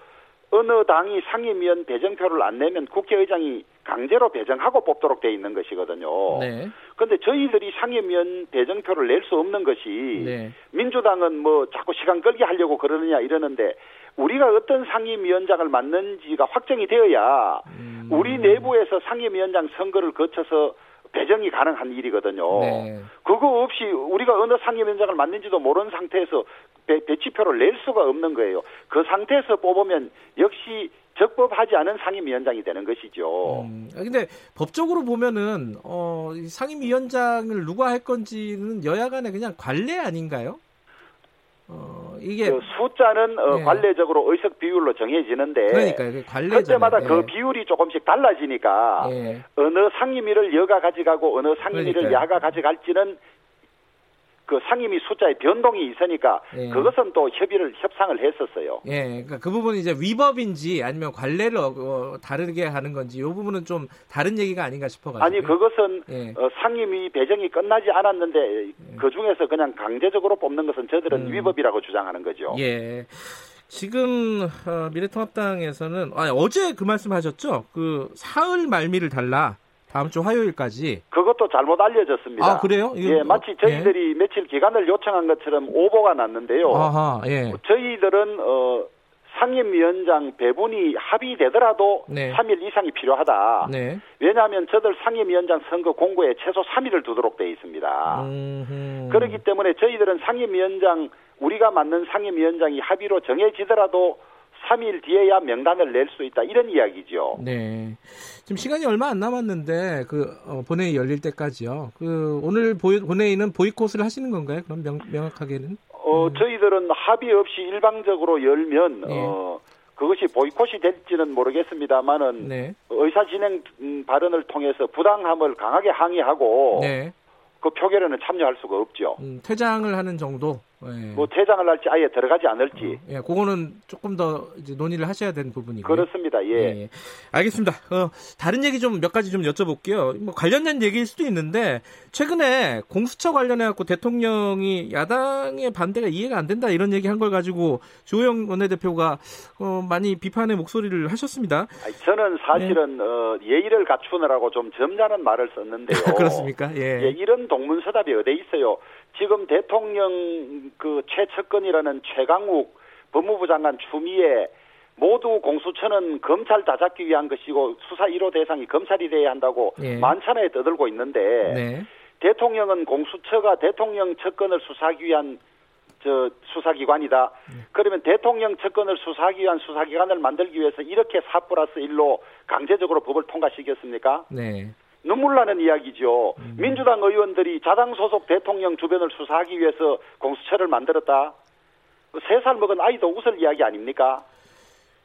어느 당이 상임위원 배정표를 안 내면 국회의장이 강제로 배정하고 뽑도록 돼 있는 것이거든요. 네. 그런데 저희들이 상임위원 배정표를 낼 수 없는 것이 네. 민주당은 뭐 자꾸 시간 끌게 하려고 그러느냐 이러는데 우리가 어떤 상임위원장을 맡는지가 확정이 되어야 음. 우리 내부에서 상임위원장 선거를 거쳐서 배정이 가능한 일이거든요. 네. 그거 없이 우리가 어느 상임위원장을 맡는지도 모르는 상태에서 배, 배치표를 낼 수가 없는 거예요. 그 상태에서 뽑으면 역시 적법하지 않은 상임위원장이 되는 것이죠. 음, 아, 근데 법적으로 보면은 어, 상임위원장을 누가 할 건지는 여야 간에 그냥 관례 아닌가요? 어, 이게 그 숫자는 어, 네. 관례적으로 의석 비율로 정해지는데 그러니까요. 관례 그때마다 네. 그 비율이 조금씩 달라지니까 네. 어느 상임위를 여가 가져가고 어느 상임위를 그러니까요. 야가 가져갈지는 그 상임위 숫자의 변동이 있으니까 예. 그것은 또 협의를 협상을 했었어요. 예, 그러니까 그 부분이 이제 위법인지 아니면 관례를 어, 다르게 하는 건지 이 부분은 좀 다른 얘기가 아닌가 싶어가지고. 아니 그것은 예. 어, 상임위 배정이 끝나지 않았는데 예. 그 중에서 그냥 강제적으로 뽑는 것은 저들은 음. 위법이라고 주장하는 거죠. 예. 지금 어, 미래통합당에서는 아, 어제 그 말씀하셨죠? 그 사흘 말미를 달라. 다음 주 화요일까지. 그것도 잘못 알려졌습니다. 아, 그래요? 예, 마치 저희들이 예. 며칠 기간을 요청한 것처럼 오보가 났는데요. 아하, 예. 저희들은, 어, 상임위원장 배분이 합의되더라도 네. 3일 이상이 필요하다. 네. 왜냐하면 저들 상임위원장 선거 공고에 최소 3일을 두도록 되어 있습니다. 음흠. 그렇기 때문에 저희들은 상임위원장 우리가 맞는 상임위원장이 합의로 정해지더라도 3일 뒤에야 명단을 낼 수 있다 이런 이야기죠. 네. 지금 시간이 얼마 안 남았는데 그 어, 본회의 열릴 때까지요. 그 오늘 보이, 본회의는 보이콧을 하시는 건가요? 그럼 명, 명확하게는? 어 음. 저희들은 합의 없이 일방적으로 열면 네. 어 그것이 보이콧이 될지는 모르겠습니다만은 네. 의사 진행 음, 발언을 통해서 부당함을 강하게 항의하고 네. 그 표결에는 참여할 수가 없죠. 음, 퇴장을 하는 정도. 예. 뭐 퇴장을 할지 아예 들어가지 않을지. 어, 예, 그거는 조금 더 이제 논의를 하셔야 되는 부분이고요. 그렇습니다. 예. 예. 예. 알겠습니다. 어, 다른 얘기 좀 몇 가지 좀 여쭤볼게요. 뭐 관련된 얘기일 수도 있는데 최근에 공수처 관련해 갖고 대통령이 야당의 반대가 이해가 안 된다 이런 얘기 한 걸 가지고 조영 원내대표가 어, 많이 비판의 목소리를 하셨습니다. 아니, 저는 사실은 네. 어, 예의를 갖추느라고 좀 점잖은 말을 썼는데요. 그렇습니까? 예. 예. 이런 동문서답이 어디 있어요? 지금 대통령 그 최측근이라는 최강욱 법무부 장관 추미애 모두 공수처는 검찰 다 잡기 위한 것이고 수사 1호 대상이 검찰이 돼야 한다고 예. 만찬에 떠들고 있는데 네. 대통령은 공수처가 대통령 측근을 수사하기 위한 저 수사기관이다. 네. 그러면 대통령 측근을 수사하기 위한 수사기관을 만들기 위해서 이렇게 4 플러스 1로 강제적으로 법을 통과시켰습니까? 네. 눈물 나는 이야기죠. 음. 민주당 의원들이 자당 소속 대통령 주변을 수사하기 위해서 공수처를 만들었다. 세 살 먹은 아이도 웃을 이야기 아닙니까?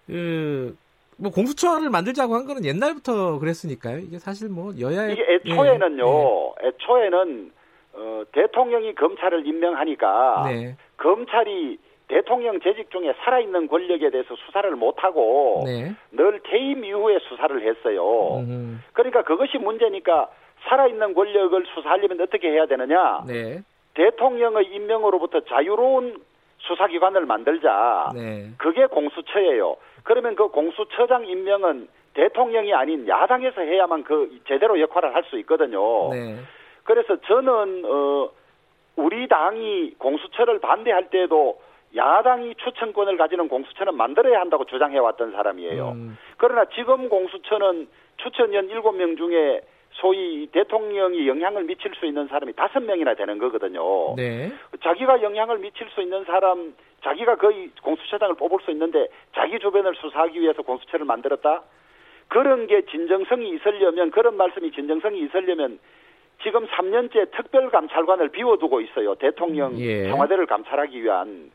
그, 뭐 공수처를 만들자고 한 거는 옛날부터 그랬으니까요. 이게 사실 뭐 여야의 이게 애초에는요. 예, 예. 애초에는 어, 대통령이 검찰을 임명하니까 네. 검찰이 대통령 재직 중에 살아있는 권력에 대해서 수사를 못하고 네. 늘 퇴임 이후에 수사를 했어요. 음. 그러니까 그것이 문제니까 살아있는 권력을 수사하려면 어떻게 해야 되느냐? 네. 대통령의 임명으로부터 자유로운 수사기관을 만들자. 네. 그게 공수처예요. 그러면 그 공수처장 임명은 대통령이 아닌 야당에서 해야만 그 제대로 역할을 할 수 있거든요. 네. 그래서 저는 어 우리 당이 공수처를 반대할 때도 야당이 추천권을 가지는 공수처는 만들어야 한다고 주장해 왔던 사람이에요. 음. 그러나 지금 공수처는 추천위원 7명 중에 소위 대통령이 영향을 미칠 수 있는 사람이 다섯 명이나 되는 거거든요. 네. 자기가 영향을 미칠 수 있는 사람, 자기가 거의 공수처장을 뽑을 수 있는데 자기 주변을 수사하기 위해서 공수처를 만들었다? 그런 게 진정성이 있으려면, 그런 말씀이 진정성이 있으려면 지금 3년째 특별감찰관을 비워두고 있어요. 대통령 예. 청와대를 감찰하기 위한.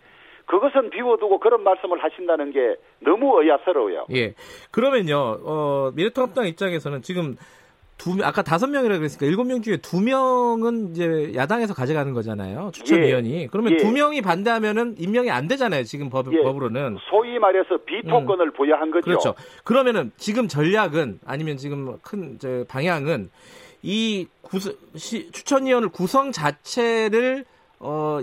그것은 비워두고 그런 말씀을 하신다는 게 너무 의아스러워요. 예. 그러면요, 어, 미래통합당 입장에서는 지금 두 아까 다섯 명이라 그랬으니까 일곱 명 중에 두 명은 이제 야당에서 가져가는 거잖아요. 추천위원이. 예. 그러면 예. 두 명이 반대하면은 임명이 안 되잖아요. 지금 법, 예. 법으로는. 소위 말해서 비토권을 음. 부여한 거죠. 그렇죠. 그러면은 지금 전략은 아니면 지금 큰 방향은 이 시, 추천위원을 구성 자체를 어,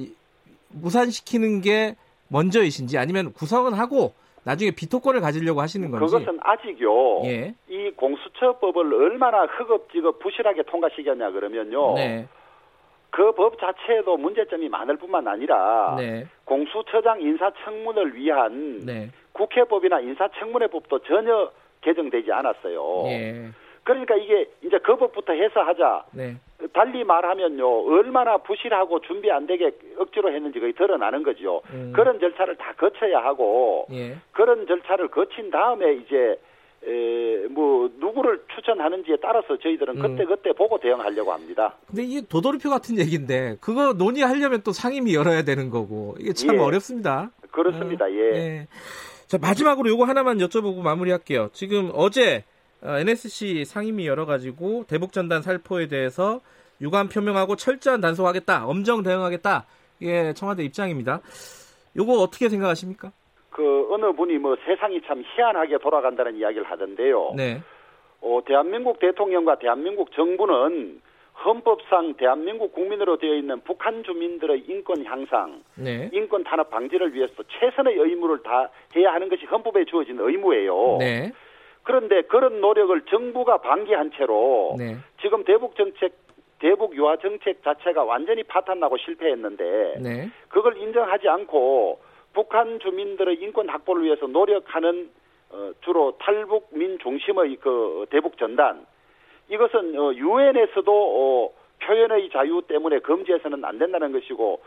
무산시키는 게 먼저이신지 아니면 구성은 하고 나중에 비토권을 가지려고 하시는 건지 그것은 아직요. 예. 이 공수처법을 얼마나 허겁지겁 부실하게 통과시켰냐 그러면요. 네. 그 법 자체에도 문제점이 많을 뿐만 아니라 네. 공수처장 인사청문을 위한 네. 국회법이나 인사청문회법도 전혀 개정되지 않았어요. 예. 그러니까 이게 이제 그 법부터 해서 하자. 네. 달리 말하면요, 얼마나 부실하고 준비 안 되게 억지로 했는지 거의 드러나는 거죠. 음. 그런 절차를 다 거쳐야 하고, 예. 그런 절차를 거친 다음에 이제 에, 뭐 누구를 추천하는지에 따라서 저희들은 그때 음. 그때 보고 대응하려고 합니다. 근데 이게 도돌이표 같은 얘기인데 그거 논의하려면 또 상임위 열어야 되는 거고 이게 참 예. 어렵습니다. 그렇습니다. 음, 예. 예. 자 마지막으로 요거 하나만 여쭤보고 마무리할게요. 지금 어제 NSC 어, 상임위 열어가지고 대북 전단 살포에 대해서 유감 표명하고 철저한 단속하겠다, 엄정 대응하겠다. 이게 청와대 입장입니다. 요거 어떻게 생각하십니까? 그 어느 분이 뭐 세상이 참 희한하게 돌아간다는 이야기를 하던데요. 네. 어, 대한민국 대통령과 대한민국 정부는 헌법상 대한민국 국민으로 되어 있는 북한 주민들의 인권 향상, 네. 인권 탄압 방지를 위해서 최선의 의무를 다 해야 하는 것이 헌법에 주어진 의무예요. 네. 그런데 그런 노력을 정부가 방기한 채로 네. 지금 대북 정책 대북 유화 정책 자체가 완전히 파탄나고 실패했는데 네. 그걸 인정하지 않고 북한 주민들의 인권 확보를 위해서 노력하는 어, 주로 탈북민 중심의 그 대북 전단 이것은 어, 유엔에서도 어, 표현의 자유 때문에 금지해서는 안 된다는 것이고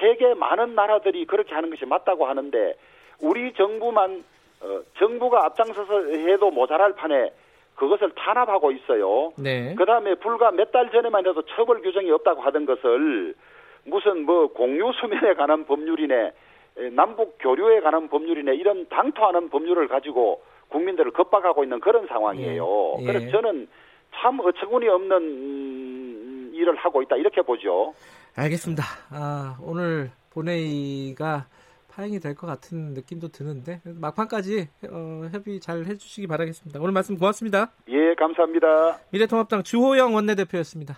세계 많은 나라들이 그렇게 하는 것이 맞다고 하는데 우리 정부만 어, 정부가 앞장서서 해도 모자랄 판에 그것을 탄압하고 있어요. 네. 그 다음에 불과 몇 달 전에만 해도 처벌 규정이 없다고 하던 것을 무슨 뭐 공유 수면에 관한 법률이네, 남북 교류에 관한 법률이네 이런 당토하는 법률을 가지고 국민들을 겁박하고 있는 그런 상황이에요. 예. 그래서 저는 참 어처구니 없는 일을 하고 있다 이렇게 보죠. 알겠습니다. 아, 오늘 본회의가 파행이 될 것 같은 느낌도 드는데 막판까지 어, 협의 잘 해주시기 바라겠습니다. 오늘 말씀 고맙습니다. 예, 감사합니다. 미래통합당 주호영 원내대표였습니다.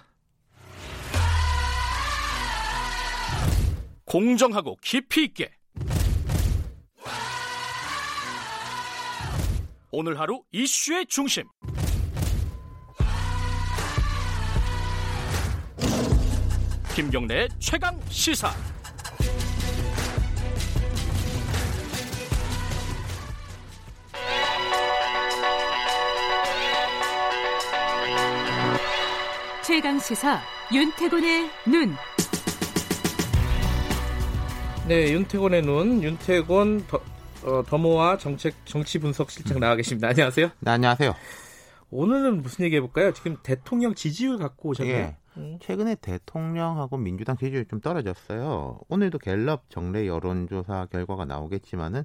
공정하고 깊이 있게 오늘 하루 이슈의 중심 김경래 최강 시사 최강 시사 윤태곤의 눈. 네, 윤태곤의 눈, 윤태곤 더, 어, 더모아 정책 정치 분석 실장 나와 계십니다. 안녕하세요. 네, 안녕하세요. 오늘은 무슨 얘기 해볼까요? 지금 대통령 지지율 갖고 오셨네요. 예. 음. 최근에 대통령하고 민주당 지지율이 좀 떨어졌어요. 오늘도 갤럽 정례 여론조사 결과가 나오겠지만은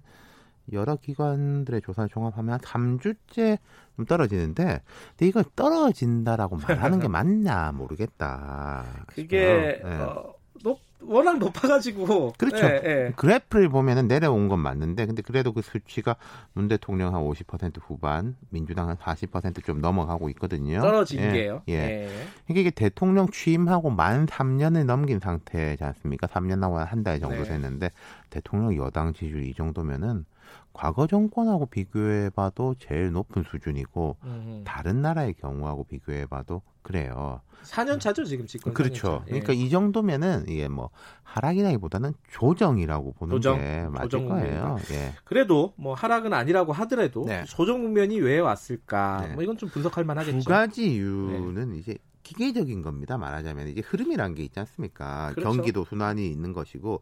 여러 기관들의 조사를 종합하면 한 3주째 좀 떨어지는데 근데 이걸 떨어진다라고 말하는 게 맞냐 모르겠다. 그게 네. 어, 높, 워낙 높아가지고 그렇죠. 네, 네. 그래프를 보면은 내려온 건 맞는데 근데 그래도 그 수치가 문 대통령 한 50% 후반, 민주당 한 40%좀 넘어가고 있거든요. 떨어진 예, 게요. 예. 네. 이게 대통령 취임하고 만 3년을 넘긴 상태지 않습니까? 3년하고 한달 정도 네. 됐는데 대통령 여당 지지율 이 정도면은 과거 정권하고 비교해봐도 제일 높은 수준이고 음. 다른 나라의 경우하고 비교해봐도 그래요. 4년 차죠 지금 집권. 그렇죠. 예. 그러니까 이 정도면은 이게 뭐 하락이라기보다는 조정이라고 보는 조정, 게 맞을 조정 거예요. 예. 그래도 뭐 하락은 아니라고 하더라도 네. 조정 국면이 왜 왔을까? 네. 뭐 이건 좀 분석할 만하겠죠. 두 가지 이유는 네. 이제 기계적인 겁니다. 말하자면 이제 흐름이란 게 있지 않습니까? 그렇죠. 경기도 순환이 있는 것이고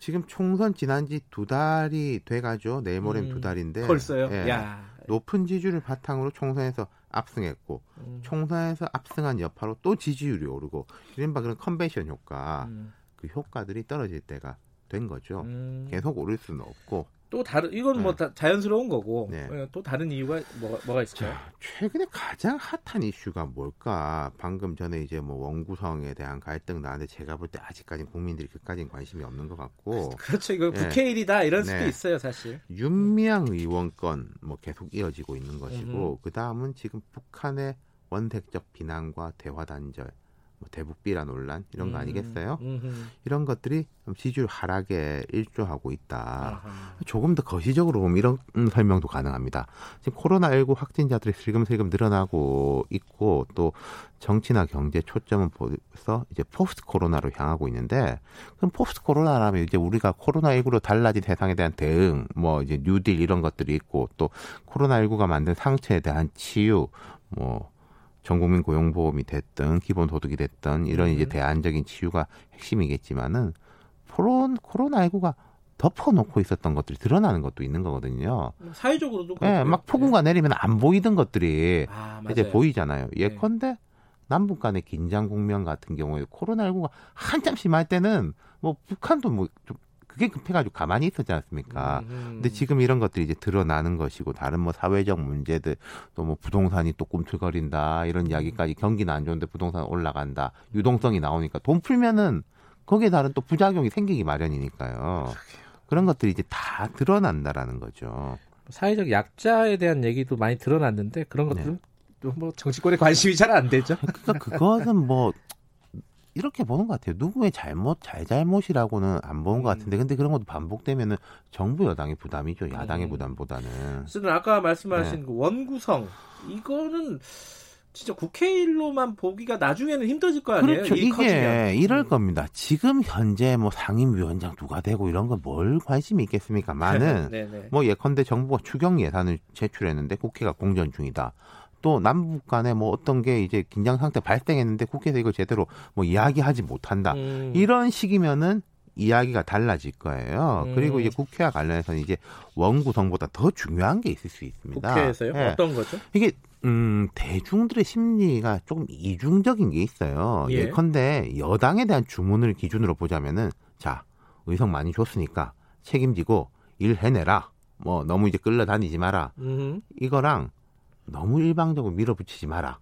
지금 총선 지난 지 두 달이 돼가죠. 내일 모레면 음, 두 달인데. 벌써요? 예, 야. 높은 지지율을 바탕으로 총선에서 압승했고, 음. 총선에서 압승한 여파로 또 지지율이 오르고, 이른바 그런 컨벤션 효과, 음. 그 효과들이 떨어질 때가 된 거죠. 음. 계속 오를 수는 없고, 또 다른 이건 뭐 네. 다 자연스러운 거고 네. 예, 또 다른 이유가 뭐, 뭐가 있을까요? 자, 최근에 가장 핫한 이슈가 뭘까? 방금 전에 이제 뭐 원구성에 대한 갈등 나는데 제가 볼 때 아직까지 국민들이 그까지는 관심이 없는 것 같고 그렇죠. 이거 네. 국회 일이다 이런 수도 네. 있어요, 사실. 윤미향 의원 건 뭐 계속 이어지고 있는 것이고 그 다음은 지금 북한의 원색적 비난과 대화 단절 뭐 대북 비라 논란 이런 거 음, 아니겠어요? 음, 이런 것들이 지지율 하락에 일조하고 있다. 아하. 조금 더 거시적으로 보면 이런 설명도 가능합니다. 지금 코로나19 확진자들이 슬금슬금 늘어나고 있고 또 정치나 경제 초점은 벌써 이제 포스트 코로나로 향하고 있는데 그럼 포스트 코로나라면 이제 우리가 코로나19로 달라진 세상에 대한 대응 뭐 이제 뉴딜 이런 것들이 있고 또 코로나19가 만든 상처에 대한 치유 뭐 전국민 고용보험이 됐든 기본소득이 됐든 이런 이제 음. 대안적인 치유가 핵심이겠지만은 코론 코로나19가 덮어놓고 있었던 것들이 드러나는 것도 있는 거거든요. 사회적으로도 예, 네, 막 폭우가 내리면 안 보이던 것들이 아, 이제 보이잖아요. 네. 예컨대 네. 남북 간의 긴장 국면 같은 경우에 코로나19가 한참 심할 때는 뭐 북한도 뭐 좀 그게 급해가지고 가만히 있었지 않습니까? 음. 근데 지금 이런 것들이 이제 드러나는 것이고 다른 뭐 사회적 문제들 또 뭐 부동산이 또 꿈틀거린다 이런 음. 이야기까지 경기는 안 좋은데 부동산 올라간다 유동성이 나오니까 돈 풀면은 거기에 다른 또 부작용이 생기기 마련이니까요. 그런 것들이 이제 다 드러난다라는 거죠. 사회적 약자에 대한 얘기도 많이 드러났는데 그런 것들은 네. 뭐 정치권에 관심이 잘 안 되죠. 그러니까 그것은 뭐 이렇게 보는 것 같아요. 누구의 잘못, 잘잘못이라고는 안 보는 음. 것 같은데, 근데 그런 것도 반복되면은 정부 여당의 부담이죠. 야당의 음. 부담보다는. 그래서 아까 말씀하신 네. 그 원구성, 이거는 진짜 국회일로만 보기가 나중에는 힘들어질 거 아니에요? 그렇죠. 이게 커지면. 이럴 음. 겁니다. 지금 현재 뭐 상임위원장 누가 되고 이런 건 뭘 관심이 있겠습니까? 많은 네, 네. 뭐 예컨대 정부가 추경 예산을 제출했는데 국회가 공전 중이다. 또 남북 간에 뭐 어떤 게 이제 긴장 상태 발생했는데 국회에서 이걸 제대로 뭐 이야기하지 못한다. 음. 이런 식이면은 이야기가 달라질 거예요. 음. 그리고 이제 국회와 관련해서는 이제 원구성보다 더 중요한 게 있을 수 있습니다. 국회에서요? 네. 어떤 거죠? 이게 음, 대중들의 심리가 조금 이중적인 게 있어요. 예. 예컨대 여당에 대한 주문을 기준으로 보자면은 자 의석 많이 줬으니까 책임지고 일 해내라. 뭐 너무 이제 끌려다니지 마라. 음. 이거랑 너무 일방적으로 밀어붙이지 마라.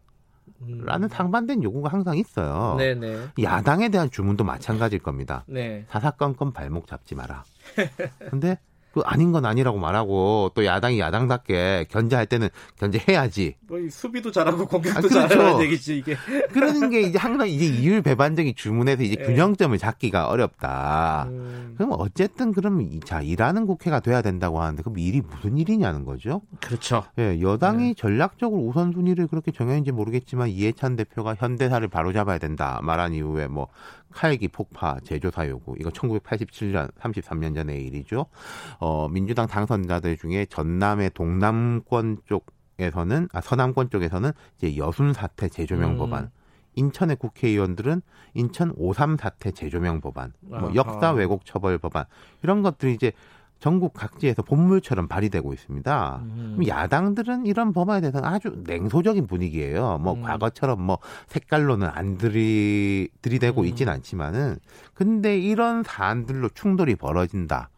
라는 상반된 요구가 항상 있어요. 네네. 야당에 대한 주문도 마찬가지일 겁니다. 네. 사사건건 발목 잡지 마라. 근데 그 아닌 건 아니라고 말하고 또 야당이 야당답게 견제할 때는 견제해야지. 뭐 수비도 잘하고 공격도 아, 그렇죠. 잘하는 얘기지 이게. 그러는 게 이제 항상 이제 이율 배반적인 주문에서 이제 네. 균형점을 잡기가 어렵다. 음. 그럼 어쨌든 그럼 자 일하는 국회가 돼야 된다고 하는데 그럼 일이 무슨 일이냐는 거죠. 그렇죠. 예, 여당이 네. 전략적으로 우선순위를 그렇게 정했는지 모르겠지만 이해찬 대표가 현대사를 바로잡아야 된다 말한 이후에 뭐 칼기 폭파 제조사 요구 이거 1987년 33년 전의 일이죠. 어 민주당 당선자들 중에 전남의 동남권 쪽에서는 아 서남권 쪽에서는 이제 여순 사태 재조명 음. 법안 인천의 국회의원들은 인천 5.3 사태 재조명 법안, 뭐 역사 왜곡 처벌 법안 이런 것들이 이제 전국 각지에서 본물처럼 발휘되고 있습니다. 음. 야당들은 이런 법안에 대해서는 아주 냉소적인 분위기예요. 뭐 음. 과거처럼 뭐 색깔로는 안 들이 들이대고 음. 있지는 않지만은 근데 이런 사안들로 충돌이 벌어진다.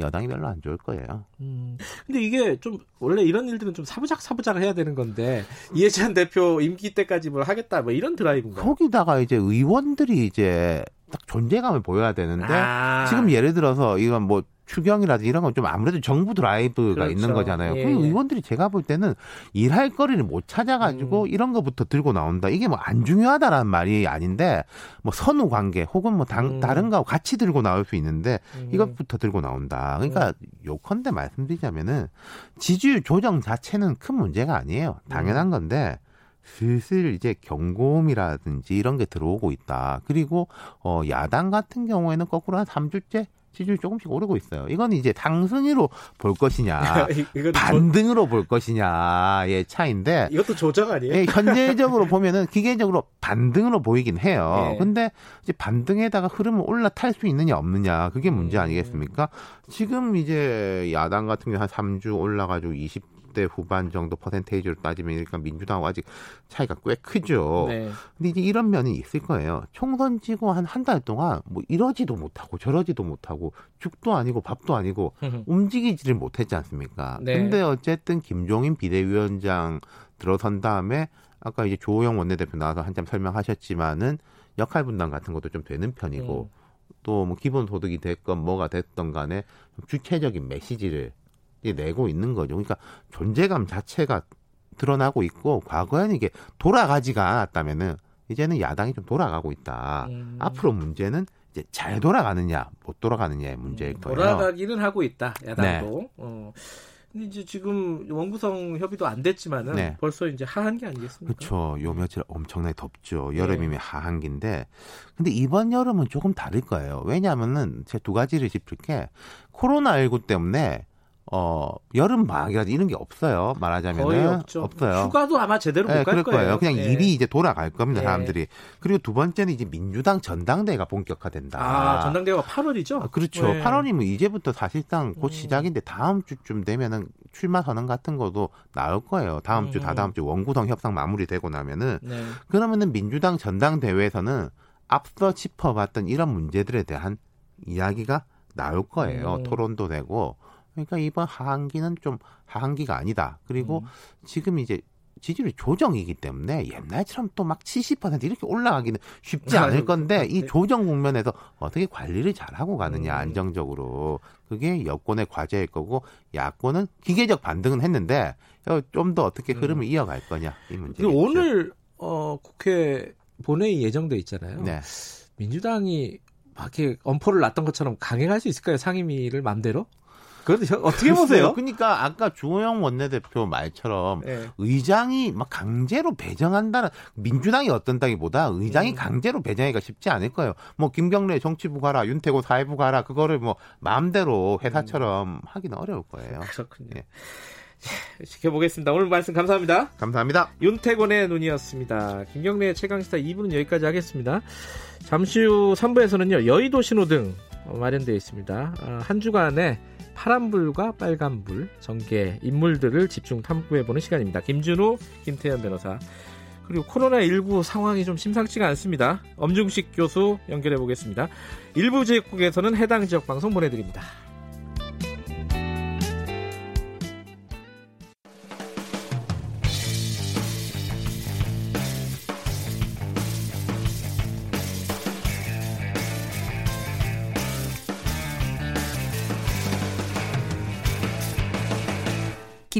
여당이 별로 안 좋을 거예요. 음. 근데 이게 좀 원래 이런 일들은 좀 사부작 사부작 해야 되는 건데 이해찬 대표 임기 때까지 뭘 하겠다 뭐 이런 드라이브인가? 거기다가 이제 의원들이 이제 딱 존재감을 보여야 되는데 아. 지금 예를 들어서 이건 뭐 추경이라든지 이런 건 좀 아무래도 정부 드라이브가 그렇죠. 있는 거잖아요. 예. 그 의원들이 제가 볼 때는 일할 거리를 못 찾아가지고 음. 이런 거부터 들고 나온다. 이게 뭐 안 중요하다라는 말이 아닌데 뭐 선후 관계 혹은 뭐 당, 음. 다른 거하고 같이 들고 나올 수 있는데 음. 이것부터 들고 나온다. 그러니까 음. 요컨대 말씀드리자면은 지지율 조정 자체는 큰 문제가 아니에요. 당연한 음. 건데 슬슬 이제 경고음이라든지 이런 게 들어오고 있다. 그리고 어 야당 같은 경우에는 거꾸로 한 3주째 지지율 조금씩 오르고 있어요. 이건 이제 상승으로 볼 것이냐, 반등으로 볼 것이냐의 차인데 이것도 조정 아니에요? 예, 현재적으로 보면은 기계적으로 반등으로 보이긴 해요. 예. 근데 이제 반등에다가 흐름을 올라탈 수 있느냐 없느냐 그게 문제 음. 아니겠습니까? 지금 이제 야당 같은 경우 한 3주 올라가지고 20 30대 후반 정도 퍼센테이지로 따지면 그러니까 민주당하고 아직 차이가 꽤 크죠. 네. 근데 이제 이런 면이 있을 거예요. 총선 지고 한 한 달 동안 뭐 이러지도 못하고 저러지도 못하고 죽도 아니고 밥도 아니고 움직이지를 못했지 않습니까? 네. 근데 어쨌든 김종인 비대위원장 들어선 다음에 아까 이제 조호영 원내대표 나와서 한참 설명하셨지만은 역할 분담 같은 것도 좀 되는 편이고 음. 또뭐 기본 소득이 됐건 뭐가 됐던 간에 주체적인 메시지를 내고 있는 거죠. 그러니까 존재감 자체가 드러나고 있고 과거에는 이게 돌아가지가 않았다면은 이제는 야당이 좀 돌아가고 있다. 음. 앞으로 문제는 이제 잘 돌아가느냐 못 돌아가느냐의 문제일 음, 거예요. 돌아가기는 하고 있다. 야당도. 네. 어. 근데 이제 지금 원구성 협의도 안 됐지만은 네. 벌써 이제 하한기 아니겠습니까? 그렇죠. 요 며칠 엄청나게 덥죠. 여름이면 네. 하한기인데 근데 이번 여름은 조금 다를 거예요. 왜냐하면은 제가 두 가지를 짚을게 코로나 19 때문에 어 여름 방학이라든지 이런 게 없어요. 없죠. 없어요. 휴가도 아마 제대로 못갈 네, 거예요. 그냥 네. 일이 이제 돌아갈 겁니다. 네. 사람들이. 그리고 두 번째는 이제 민주당 전당대회가 본격화된다. 아 전당대회가 8월이죠? 아, 그렇죠. 네. 8월이면 이제부터 사실상 곧 음. 시작인데 다음 주쯤 되면은 출마 선언 같은 것도 나올 거예요. 다음 주, 음. 다다음 주 원구성 협상 마무리되고 나면은 네. 그러면은 민주당 전당대회에서는 앞서 짚어봤던 이런 문제들에 대한 이야기가 나올 거예요. 음. 토론도 되고. 그러니까 이번 하한기는 좀 하한기가 아니다. 그리고 음. 지금 이제 지지율 조정이기 때문에 옛날처럼 또 막 70% 이렇게 올라가기는 쉽지 않을 건데 이 조정 국면에서 어떻게 관리를 잘하고 가느냐 음. 안정적으로 그게 여권의 과제일 거고 야권은 기계적 반등은 했는데 좀 더 어떻게 음. 흐름을 음. 이어갈 거냐 이 문제. 오늘 어, 국회 본회의 예정돼 있잖아요. 네. 민주당이 막 이렇게 엄포를 놨던 것처럼 강행할 수 있을까요 상임위를 맘대로? 그런데 어떻게 보세요? 그러니까 아까 주호영 원내대표 말처럼 네. 의장이 막 강제로 배정한다는 민주당이 어떤 당이보다 의장이 음. 강제로 배정하기가 쉽지 않을 거예요. 뭐 김경래 정치부 가라, 윤태고 사회부 가라 그거를 뭐 마음대로 회사처럼 음. 하기는 어려울 거예요. 그렇군요. 예. 지켜보겠습니다. 오늘 말씀 감사합니다. 감사합니다. 윤태곤의 눈이었습니다. 김경래의 최강시사 2부는 여기까지 하겠습니다. 잠시 후 3부에서는요, 여의도 신호등 마련되어 있습니다. 아, 한 주간에 파란불과 빨간불, 전개, 인물들을 집중 탐구해보는 시간입니다. 김준우, 김태현 변호사. 그리고 코로나19 상황이 좀 심상치가 않습니다. 엄중식 교수 연결해 보겠습니다. 일부 지역국에서는 해당 지역 방송 보내드립니다.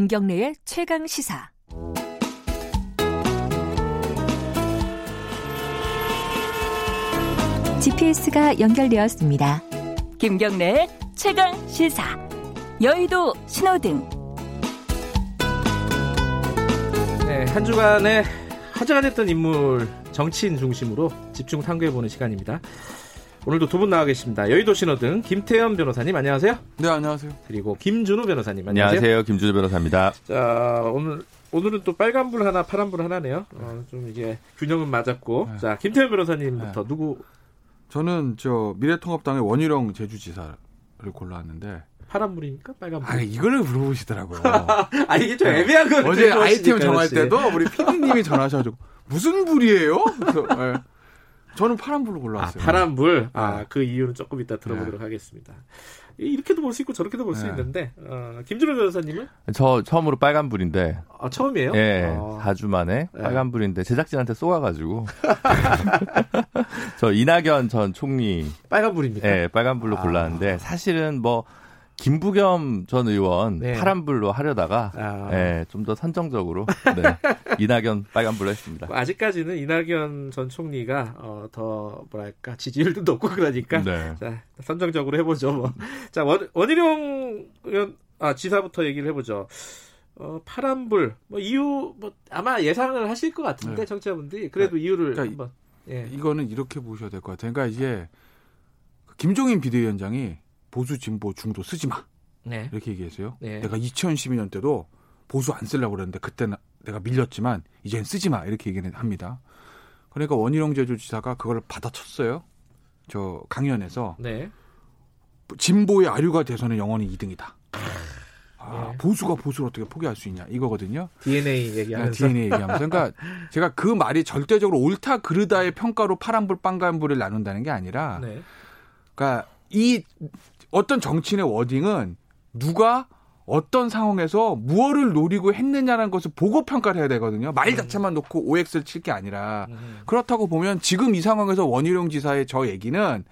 김경래의 최강 시사. GPS가 연결되었습니다. 김경래의 최강 시사. 여의도 신호등. 네, 한 주간에 화제가 됐던 인물 정치인 중심으로 집중 탐구해보는 시간입니다. 오늘도 두 분 나와 계십니다. 여의도 신호등 김태현 변호사님 안녕하세요. 네 안녕하세요. 그리고 김준우 변호사님 안녕하세요. 안녕하세요. 김준우 변호사입니다. 자 오늘 오늘은 또 빨간불 하나 파란불 하나네요. 어, 좀 이게 균형은 맞았고 네. 자 김태현 변호사님부터 네. 누구? 저는 저 미래통합당의 원희룡 제주지사를 골라왔는데 파란불입니까? 빨간불? 아, 이거를 물어보시더라고요. 아, 이게 좀 네. 애매한 거 어제 아이템 정할 때도 우리 PD님이 전화하셔가지고 무슨 불이에요? 그래서, 네. 저는 파란불로 골라왔어요. 아, 파란불. 아, 네. 그 이유는 조금 이따 들어보도록 네. 하겠습니다. 이렇게도 볼 수 있고 저렇게도 볼수 네. 있는데 어, 김준호 변호사님은? 저 처음으로 빨간불인데. 아, 처음이에요? 예, 아. 4주 만에 네. 빨간불인데 제작진한테 쏘아가지고 저 이낙연 전 총리 빨간불입니다. 예, 빨간불로 아. 골랐는데 사실은 뭐 김부겸 전 의원 네. 파란불로 하려다가 아. 네, 좀더 선정적으로 네, 이낙연 빨간불로 했습니다. 뭐 아직까지는 이낙연 전 총리가 어, 더 뭐랄까 지지율도 높고 그러니까 네. 자, 선정적으로 해보죠. 뭐. 자 원, 원희룡 의원 아, 지사부터 얘기를 해보죠. 어, 파란불 뭐 이유 뭐 아마 예상을 하실 것 같은데 네. 청취자분들이 그래도 네. 이유를 그러니까 한번 예. 이거는 이렇게 보셔야 될 것 같아요. 그러니까 이제 김종인 비대위원장이 보수 진보 중도 쓰지 마. 네. 이렇게 얘기했어요. 네. 내가 2012년 때도 보수 안 쓰려고 그랬는데 그때는 내가 밀렸지만 이젠 쓰지 마 이렇게 얘기를 합니다. 그러니까 원희룡 제주지사가 그걸 받아쳤어요. 저 강연에서 네. 진보의 아류가 돼서는 영원히 2등이다. 아, 예. 보수가 보수를 어떻게 포기할 수 있냐 이거거든요. DNA 얘기하면서. 네, DNA 얘기하면서. 그러니까 제가 그 말이 절대적으로 옳다 그르다의 평가로 파란불 빨간불을 나눈다는 게 아니라, 네. 그러니까 이 어떤 정치인의 워딩은 누가 어떤 상황에서 무엇을 노리고 했느냐는 것을 보고 평가를 해야 되거든요. 말 음. 자체만 놓고 OX를 칠 게 아니라 음. 그렇다고 보면 지금 이 상황에서 원희룡 지사의 저 얘기는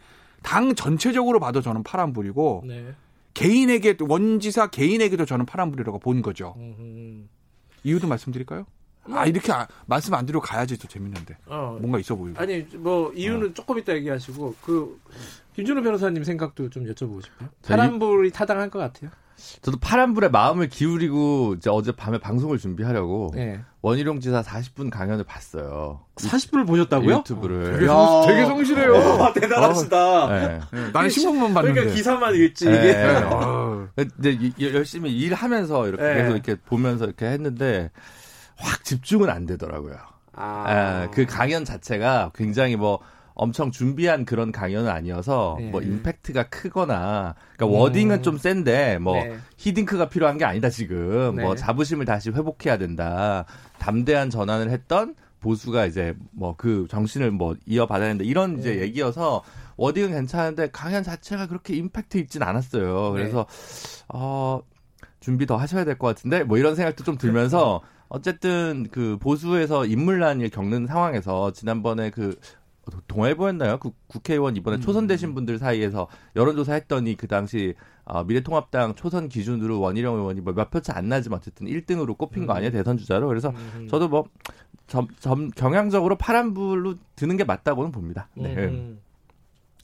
당 전체적으로 봐도 저는 파란불이고 네. 개인에게 원 지사 개인에게도 저는 파란불이라고 본 거죠. 음. 이유도 말씀드릴까요? 아 이렇게 아, 말씀 안 드리고 가야지 또 재밌는데 어, 뭔가 있어 보이고 아니 뭐 이유는 어. 조금 이따 얘기하시고 그 김준호 변호사님 생각도 좀 여쭤보고 싶어요 파란불이 타당할 것 같아요 저도 파란불에 마음을 기울이고 이제 어제 밤에 방송을 준비하려고 네. 원희룡 지사 40분 강연을 봤어요. 40분을 보셨다고요? 유튜브를. 되게, 성, 되게 성실해요. 어, 대단하시다. 어, 네. 네. 나는 신문만 봤는데. 그러니까 기사만 읽지 네. 이게. 네. 어. 열심히 일하면서 이렇게 네. 계속 이렇게 보면서 이렇게 했는데 확 집중은 안 되더라고요. 아. 예, 그 강연 자체가 굉장히 뭐 엄청 준비한 그런 강연은 아니어서 네. 뭐 임팩트가 크거나 그러니까 음. 워딩은 좀 센데 뭐 네. 히딩크가 필요한 게 아니다 지금 네. 뭐 자부심을 다시 회복해야 된다 담대한 전환을 했던 보수가 이제 뭐 그 정신을 뭐 이어받아야 된다 이런 이제 네. 얘기여서 워딩은 괜찮은데 강연 자체가 그렇게 임팩트 있진 않았어요 그래서 네. 어 준비 더 하셔야 될 것 같은데 뭐 이런 생각도 좀 들면서 어쨌든 그 보수에서 인물난을 겪는 상황에서 지난번에 그 동아일보였나요? 그 국회의원 이번에 음. 초선되신 분들 사이에서 여론조사 했더니 그 당시 어, 미래통합당 초선 기준으로 원희룡 의원이 뭐몇 표차 안 나지만 어쨌든 1등으로 꼽힌 음. 거 아니에요 대선 주자로 그래서 음. 저도 뭐 점, 점, 경향적으로 파란불로 드는 게 맞다고는 봅니다. 네. 음.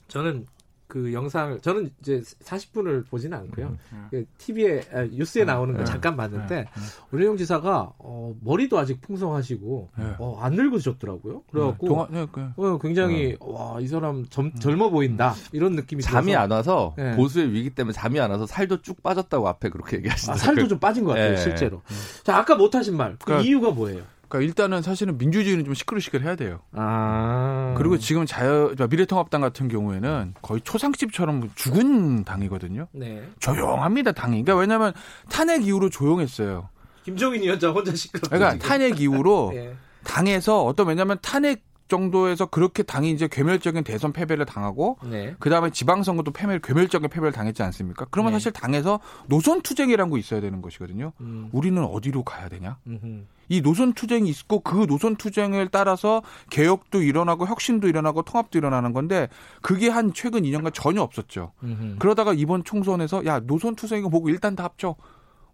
저는 그 영상을 저는 이제 40분을 보지는 않고요. 음, 음. 그 TV에 아, 뉴스에 음, 나오는 거 음, 잠깐 봤는데 우리영 음. 지사가 어, 머리도 아직 풍성하시고 네. 어, 안 늙으셨더라고요. 그래갖고 동화, 네, 그, 어, 굉장히 와 이 사람 젊, 젊어 보인다 이런 느낌이 잠이 들어서. 안 와서 네. 보수의 위기 때문에 잠이 안 와서 살도 쭉 빠졌다고 앞에 그렇게 얘기하시더라고요. 아, 살도 좀 빠진 것 같아요 네. 실제로. 자 아까 못하신 말 그 그러니까, 이유가 뭐예요? 그러니까 일단은 사실은 민주주의는 좀 시끌시끌해야 돼요. 아. 그리고 지금 자유 미래통합당 같은 경우에는 거의 초상집처럼 죽은 당이거든요. 네. 조용합니다 당이. 그러니까 왜냐하면 탄핵 이후로 조용했어요. 김종인 위원장 혼자 시끄럽. 그러니까 탄핵 이후로 네. 당에서 어떤 왜냐하면 탄핵 정도에서 그렇게 당이 이제 괴멸적인 대선 패배를 당하고 네. 그다음에 지방선거도 패배 괴멸적인 패배를 당했지 않습니까? 그러면 네. 사실 당에서 노선 투쟁이라는 거 있어야 되는 것이거든요. 음. 우리는 어디로 가야 되냐? 음흠. 이 노선 투쟁이 있고 그 노선 투쟁을 따라서 개혁도 일어나고 혁신도 일어나고 통합도 일어나는 건데 그게 한 최근 2년간 전혀 없었죠. 음흠. 그러다가 이번 총선에서 야 노선 투쟁이고 뭐고 일단 다 합쳐.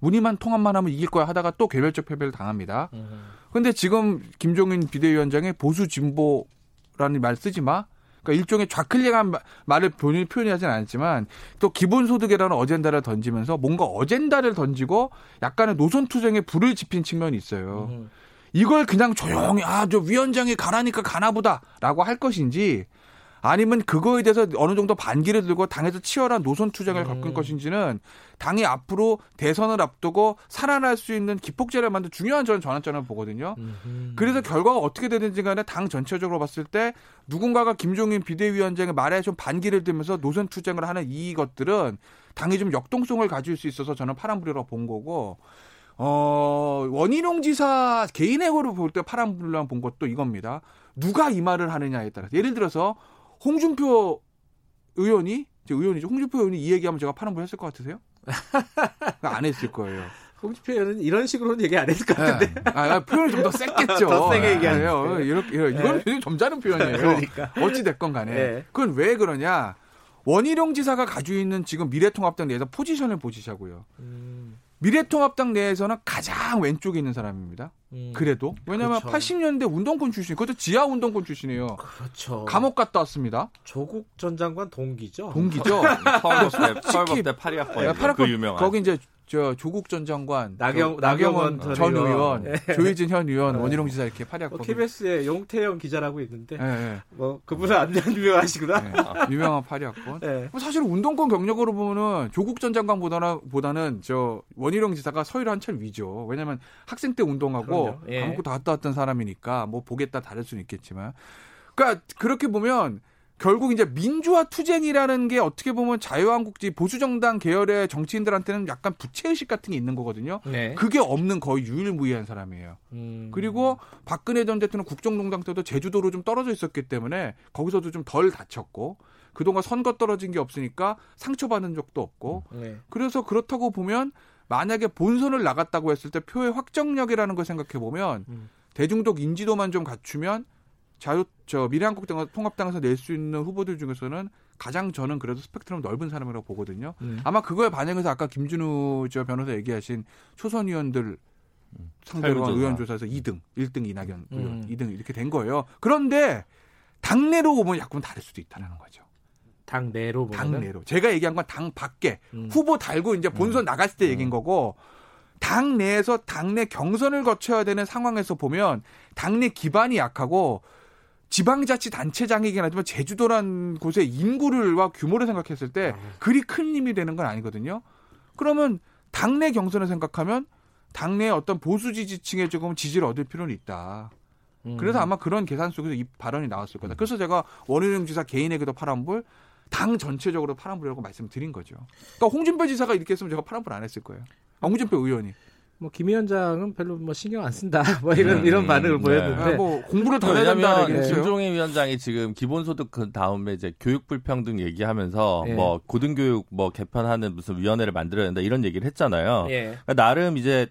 우리만 통합만 하면 이길 거야 하다가 또 개별적 패배를 당합니다. 그런데 지금 김종인 비대위원장의 보수 진보라는 말 쓰지 마. 그러니까 일종의 좌클릭한 말을 본인이 표현하지는 않았지만 또 기본소득이라는 어젠다를 던지면서 뭔가 어젠다를 던지고 약간의 노선 투쟁에 불을 지핀 측면이 있어요. 이걸 그냥 조용히 아 저 위원장이 가라니까 가나보다라고 할 것인지 아니면 그거에 대해서 어느 정도 반기를 들고 당에서 치열한 노선 투쟁을 겪을 음. 것인지는 당이 앞으로 대선을 앞두고 살아날 수 있는 기폭제를 만든 중요한 저는 전환점을 보거든요. 음흠. 그래서 결과가 어떻게 되든지 간에 당 전체적으로 봤을 때 누군가가 김종인 비대위원장의 말에 좀 반기를 들면서 노선 투쟁을 하는 이 것들은 당이 좀 역동성을 가질 수 있어서 저는 파란불이라고 본 거고 어, 원희룡 지사 개인의 거로 볼 때 파란불이라고 본 것도 이겁니다. 누가 이 말을 하느냐에 따라 예를 들어서 홍준표 의원이 제 의원이죠. 홍준표 의원이 이 얘기하면 제가 파란불 했을 것 같으세요? 안 했을 거예요. 홍준표 의원은 이런 식으로는 얘기 안 했을 것 같은데. 네. 아, 표현이 좀더 셌겠죠. 더 세게 얘기하네요. 이렇게 이거는 네. 점잖은 표현이에요. 그러니까. 어찌 됐건 간에. 네. 그건 왜 그러냐? 원희룡 지사가 가지고 있는 지금 미래통합당 내에서 포지션을 보시자고요. 음. 미래통합당 내에서는 가장 왼쪽에 있는 사람입니다. 음, 그래도 왜냐하면 그렇죠. 80년대 운동권 출신, 그것도 지하 운동권 출신이에요. 그렇죠. 감옥 갔다 왔습니다. 조국 전 장관 동기죠. 동기죠. 서울대 때 파리학번 그 유명한. 거기 이제 저 조국 전 장관, 나경, 나경원, 전, 전 의원, 네. 조희진 현 의원, 네. 원희룡 지사 이렇게 파리학. 뭐 KBS에 용태영 기자라고 있는데, 네. 뭐 그분은 안 유명하시구나. 네. 유명한 파리학번. 네. 뭐 사실 운동권 경력으로 보면은 조국 전 장관보다는 보다는 저 원희룡 지사가 서열 한참 위죠. 왜냐하면 학생 때 운동하고 예. 아무것도 갔다 왔던 사람이니까 뭐 보겠다 다를 수는 있겠지만, 그러니까 그렇게 보면. 결국 이제 민주화 투쟁이라는 게 어떻게 보면 자유한국지 보수정당 계열의 정치인들한테는 약간 부채의식 같은 게 있는 거거든요. 네. 그게 없는 거의 유일무이한 사람이에요. 음. 그리고 박근혜 전 대통령 국정농단 때도 제주도로 좀 떨어져 있었기 때문에 거기서도 좀 덜 다쳤고 그동안 선거 떨어진 게 없으니까 상처받은 적도 없고 네. 그래서 그렇다고 보면 만약에 본선을 나갔다고 했을 때 표의 확정력이라는 걸 생각해 보면 음. 대중적 인지도만 좀 갖추면 자유 저 미래한국당 통합당에서 낼 수 있는 후보들 중에서는 가장 저는 그래도 스펙트럼 넓은 사람이라고 보거든요. 음. 아마 그거에 반영해서 아까 김준우 저 변호사 얘기하신 초선 의원들 음. 상대로 의원 조사에서 2등, 1등 이낙연 음. 의원, 2등 이렇게 된 거예요. 그런데 당내로 보면 약간 다를 수도 있다는 거죠. 당 내로 보면 당 내로. 제가 얘기한 건 당 밖에 음. 후보 달고 이제 본선 음. 나갔을 때 얘기인 거고 당 내에서 당내 경선을 거쳐야 되는 상황에서 보면 당내 기반이 약하고 지방자치단체장이긴 하지만 제주도란 곳의 인구를와 규모를 생각했을 때 아. 그리 큰 힘이 되는 건 아니거든요. 그러면 당내 경선을 생각하면 당내 어떤 보수 지지층에 조금 지지를 얻을 필요는 있다. 음. 그래서 아마 그런 계산 속에서 이 발언이 나왔을 거다. 그래서 제가 원희룡 지사 개인에게도 파란불, 당 전체적으로 파란불이라고 말씀드린 거죠. 그러니까 홍준표 지사가 이렇게 했으면 제가 파란불 안 했을 거예요. 아, 홍준표 의원이. 뭐김 위원장은 별로 뭐 신경 안 쓴다. 뭐 이런 음, 이런 반응을 네. 보였는데 아, 뭐 공부를 더 해야 된다. 김종인 위원장이 지금 기본소득 그 다음에 이제 교육 불평등 얘기하면서 예. 뭐 고등교육 뭐 개편하는 무슨 위원회를 만들어야 된다 이런 얘기를 했잖아요. 예. 그러니까 나름 이제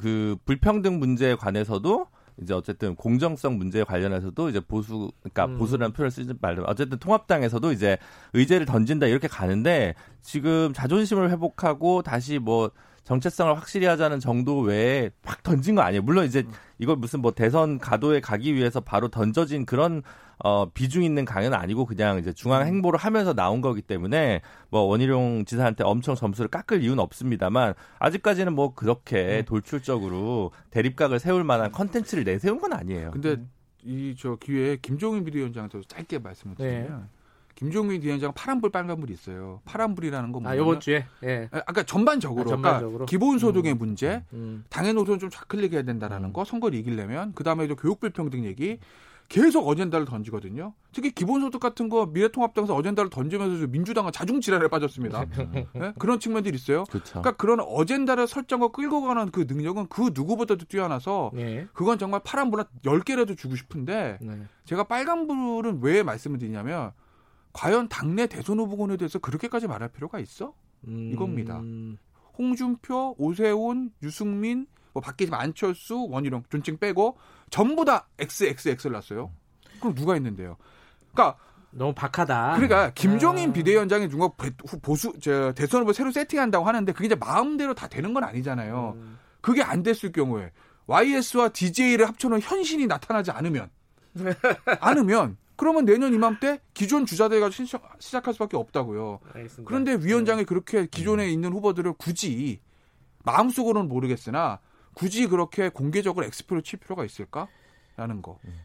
그 불평등 문제에 관해서도 이제 어쨌든 공정성 문제에 관련해서도 이제 보수 그러니까 음. 보수라는 표현을 쓰지 말면 어쨌든 통합당에서도 이제 의제를 던진다 이렇게 가는데 지금 자존심을 회복하고 다시 뭐 정체성을 확실히 하자는 정도 외에 팍 던진 거 아니에요. 물론 이제 이걸 무슨 뭐 대선 가도에 가기 위해서 바로 던져진 그런 어 비중 있는 강연은 아니고 그냥 이제 중앙 행보를 하면서 나온 거기 때문에 뭐 원희룡 지사한테 엄청 점수를 깎을 이유는 없습니다만 아직까지는 뭐 그렇게 음. 돌출적으로 대립각을 세울 만한 컨텐츠를 내세운 건 아니에요. 근데 이 저 기회에 김종인 비대위원장한테 짧게 말씀을 드리면 네. 김종민 위원장 파란불 빨간불이 있어요. 파란불이라는 건 뭐냐면 아, 이번 주에 예. 아, 그러니까 전반적으로, 아, 전반적으로? 그러니까 기본 소득의 음. 문제, 음. 음. 당의 노선 좀 좌클릭해야 된다라는 음. 거, 선거를 이기려면 그다음에 또 교육 불평등 얘기 계속 어젠다를 던지거든요. 특히 기본소득 같은 거 미래통합당에서 어젠다를 던지면서 민주당은 자중질환에 빠졌습니다. 네? 그런 측면들이 있어요. 그쵸. 그러니까 그런 어젠다를 설정과 끌고 가는 그 능력은 그 누구보다도 뛰어나서 네. 그건 정말 파란불 한 10개라도 주고 싶은데 네. 제가 빨간불은 왜 말씀을 드리냐면 과연 당내 대선 후보군에 대해서 그렇게까지 말할 필요가 있어? 음... 이겁니다. 홍준표, 오세훈, 유승민, 뭐 밖에 지금 안철수, 원희룡 존칭 빼고 전부 다 XXX를 났어요. 그럼 누가 있는데요? 그러니까 너무 박하다. 그러니까 김종인 아... 비대위원장이 누가 보수 저 대선 후보 새로 세팅한다고 하는데 그게 이제 마음대로 다 되는 건 아니잖아요. 음... 그게 안 됐을 경우에 YS와 DJ를 합쳐놓은 현신이 나타나지 않으면 않으면 그러면 내년 이맘때 기존 주자대가 시작할 수밖에 없다고요. 알겠습니다. 그런데 위원장이 네. 그렇게 기존에 있는 후보들을 굳이 마음속으로는 모르겠으나 굳이 그렇게 공개적으로 엑스표를 칠 필요가 있을까라는 거. 음.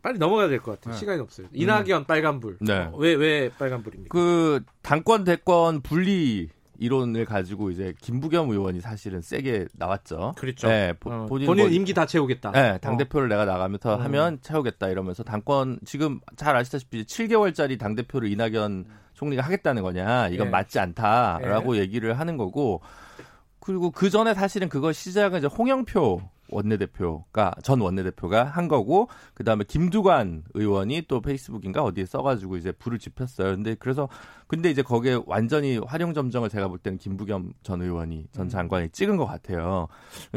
빨리 넘어가야 될 것 같아요. 네. 시간이 없어요. 이낙연 음. 빨간불. 네. 왜왜 왜 빨간불입니까? 그 당권 대권 분리 이론을 가지고 이제 김부겸 의원이 사실은 세게 나왔죠. 그렇죠. 네, 보, 어, 본인, 본인 뭐, 임기 다 채우겠다. 네, 당 대표를 어. 내가 나가면서 음. 하면 채우겠다 이러면서 당권 지금 잘 아시다시피 7개월짜리 당 대표를 이낙연 총리가 하겠다는 거냐 이건 네. 맞지 않다라고 네. 얘기를 하는 거고 그리고 그 전에 사실은 그걸 시작은 이제 홍영표 원내대표가 전 원내대표가 한 거고 그다음에 김두관 의원이 또 페이스북인가 어디에 써가지고 이제 불을 지폈어요. 근데 그래서 근데 이제 거기에 완전히 활용 점정을 제가 볼 때는 김부겸 전 의원이 전 음. 장관이 찍은 것 같아요.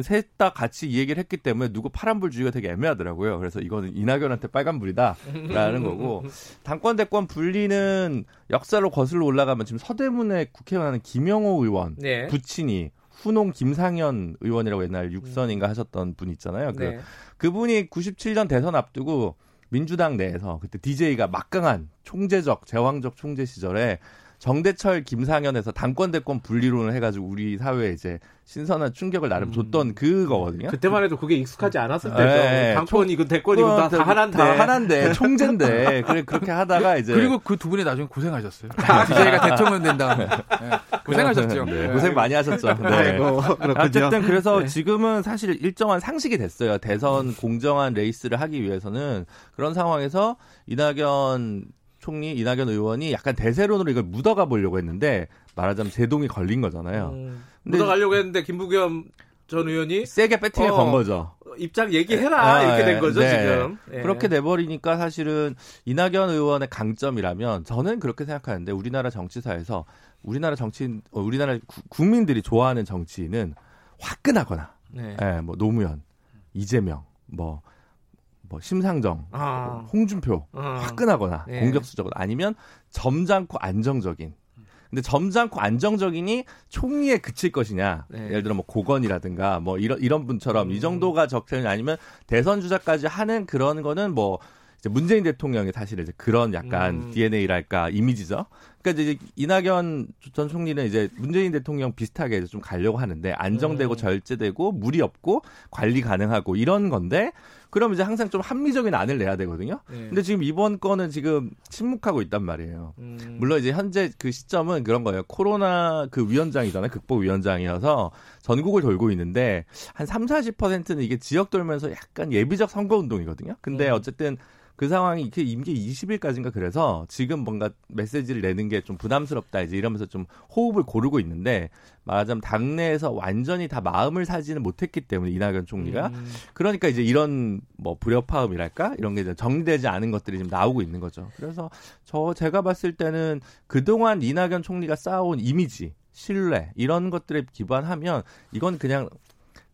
셋 다 같이 이 얘기를 했기 때문에 누구 파란불 주기가 되게 애매하더라고요. 그래서 이거는 이낙연한테 빨간불이다라는 거고 당권 대권 분리는 역사로 거슬러 올라가면 지금 서대문에 국회의원 김영호 의원 네. 부친이 후농 김상현 의원이라고 옛날 육선인가 하셨던 분 있잖아요. 그 네. 그분이 97년 대선 앞두고 민주당 내에서 그때 DJ가 막강한 총재적 제왕적 총재 시절에 정대철 김상현에서 당권 대권 분리론을 해가지고 우리 사회에 이제 신선한 충격을 나름 음. 줬던 그거거든요. 그때만 해도 그게 익숙하지 않았을 때죠. 네. 당권이고 대권이고 다, 다 하나인데. 다 하나인데 총재인데 그래 그렇게 하다가 이제 그리고 그 두 분이 나중에 고생하셨어요. DJ가 대통령 된 다음에 네. 고생하셨죠. 네. 네. 고생 많이 하셨죠. 네. 어쨌든 그래서 네. 지금은 사실 일정한 상식이 됐어요. 대선 공정한 레이스를 하기 위해서는 그런 상황에서 이낙연 총리 이낙연 의원이 약간 대세론으로 이걸 묻어가 보려고 했는데 말하자면 제동이 걸린 거잖아요. 음, 묻어가려고 했는데 김부겸 전 의원이 세게 배팅에 어, 건 거죠. 입장 얘기해라 아, 이렇게 된 거죠 네. 지금. 예. 그렇게 돼버리니까 사실은 이낙연 의원의 강점이라면 저는 그렇게 생각하는데 우리나라 정치사에서 우리나라 정치인, 어, 우리나라 구, 국민들이 좋아하는 정치인은 화끈하거나, 네. 예, 뭐 노무현, 이재명, 뭐, 뭐 심상정, 아. 뭐 홍준표, 아. 화끈하거나 네. 공격수적으로 아니면 점잖고 안정적인. 근데 점잖고 안정적이니 총리에 그칠 것이냐. 네. 예를 들어 뭐 고건이라든가 뭐 이런 이런 분처럼 음. 이 정도가 적절히 아니면 대선 주자까지 하는 그런 거는 뭐 이제 문재인 대통령의 사실 이제 그런 약간 음. DNA랄까 이미지죠. 그러니까 이제 이낙연 전 총리는 이제 문재인 대통령 비슷하게 좀 가려고 하는데 안정되고 음. 절제되고 무리 없고 관리 가능하고 이런 건데 그럼 이제 항상 좀 합리적인 안을 내야 되거든요. 네. 근데 지금 이번 건은 지금 침묵하고 있단 말이에요. 음. 물론 이제 현재 그 시점은 그런 거예요. 코로나 그 위원장이잖아요. 극복 위원장이어서 전국을 돌고 있는데 한 3, 40%는 이게 지역 돌면서 약간 예비적 선거 운동이거든요. 근데 음. 어쨌든 그 상황이 이렇게 임기 20일까지인가 그래서 지금 뭔가 메시지를 내는 게 좀 부담스럽다 이제 이러면서 좀 호흡을 고르고 있는데 말하자면 당내에서 완전히 다 마음을 사지는 못했기 때문에 이낙연 총리가 음. 그러니까 이제 이런 뭐 불협화음이랄까 이런 게 정리되지 않은 것들이 지금 나오고 있는 거죠. 그래서 저 제가 봤을 때는 그동안 이낙연 총리가 쌓아온 이미지 신뢰 이런 것들에 기반하면 이건 그냥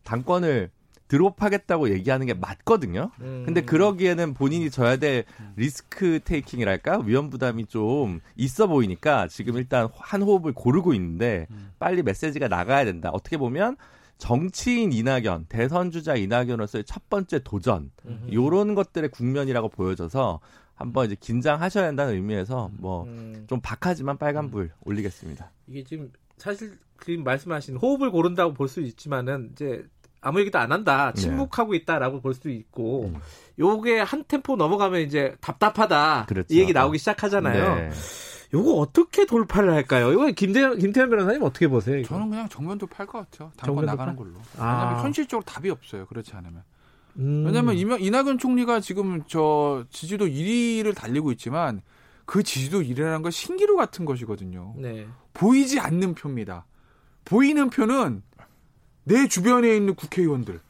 당권을 드롭하겠다고 얘기하는 게 맞거든요. 음. 근데 그러기에는 본인이 져야 될 리스크 테이킹이랄까 위험 부담이 좀 있어 보이니까 지금 일단 한 호흡을 고르고 있는데 음. 빨리 메시지가 나가야 된다. 어떻게 보면 정치인 이낙연, 대선 주자 이낙연으로서의 첫 번째 도전 음. 요런 것들의 국면이라고 보여져서 한번 이제 긴장하셔야 한다는 의미에서 뭐좀 음. 박하지만 빨간불 음. 올리겠습니다. 이게 지금 사실 그 말씀하신 호흡을 고른다고 볼 수 있지만은 이제 아무 얘기도 안 한다. 네. 침묵하고 있다라고 볼 수도 있고 음. 요게 한 템포 넘어가면 이제 답답하다. 그렇죠. 이 얘기 나오기 시작하잖아요. 네. 요거 어떻게 돌파를 할까요? 이거 김대 김태현 변호사님 어떻게 보세요? 이거? 저는 그냥 정면 돌파할 것 같아요. 당권 나가는 걸로. 아. 왜냐하면 현실적으로 답이 없어요. 그렇지 않으면. 음. 왜냐하면 이낙연 총리가 지금 저 지지도 1위를 달리고 있지만 그 지지도 1위라는 건 신기루 같은 것이거든요. 네. 보이지 않는 표입니다. 보이는 표는 내 주변에 있는 국회의원들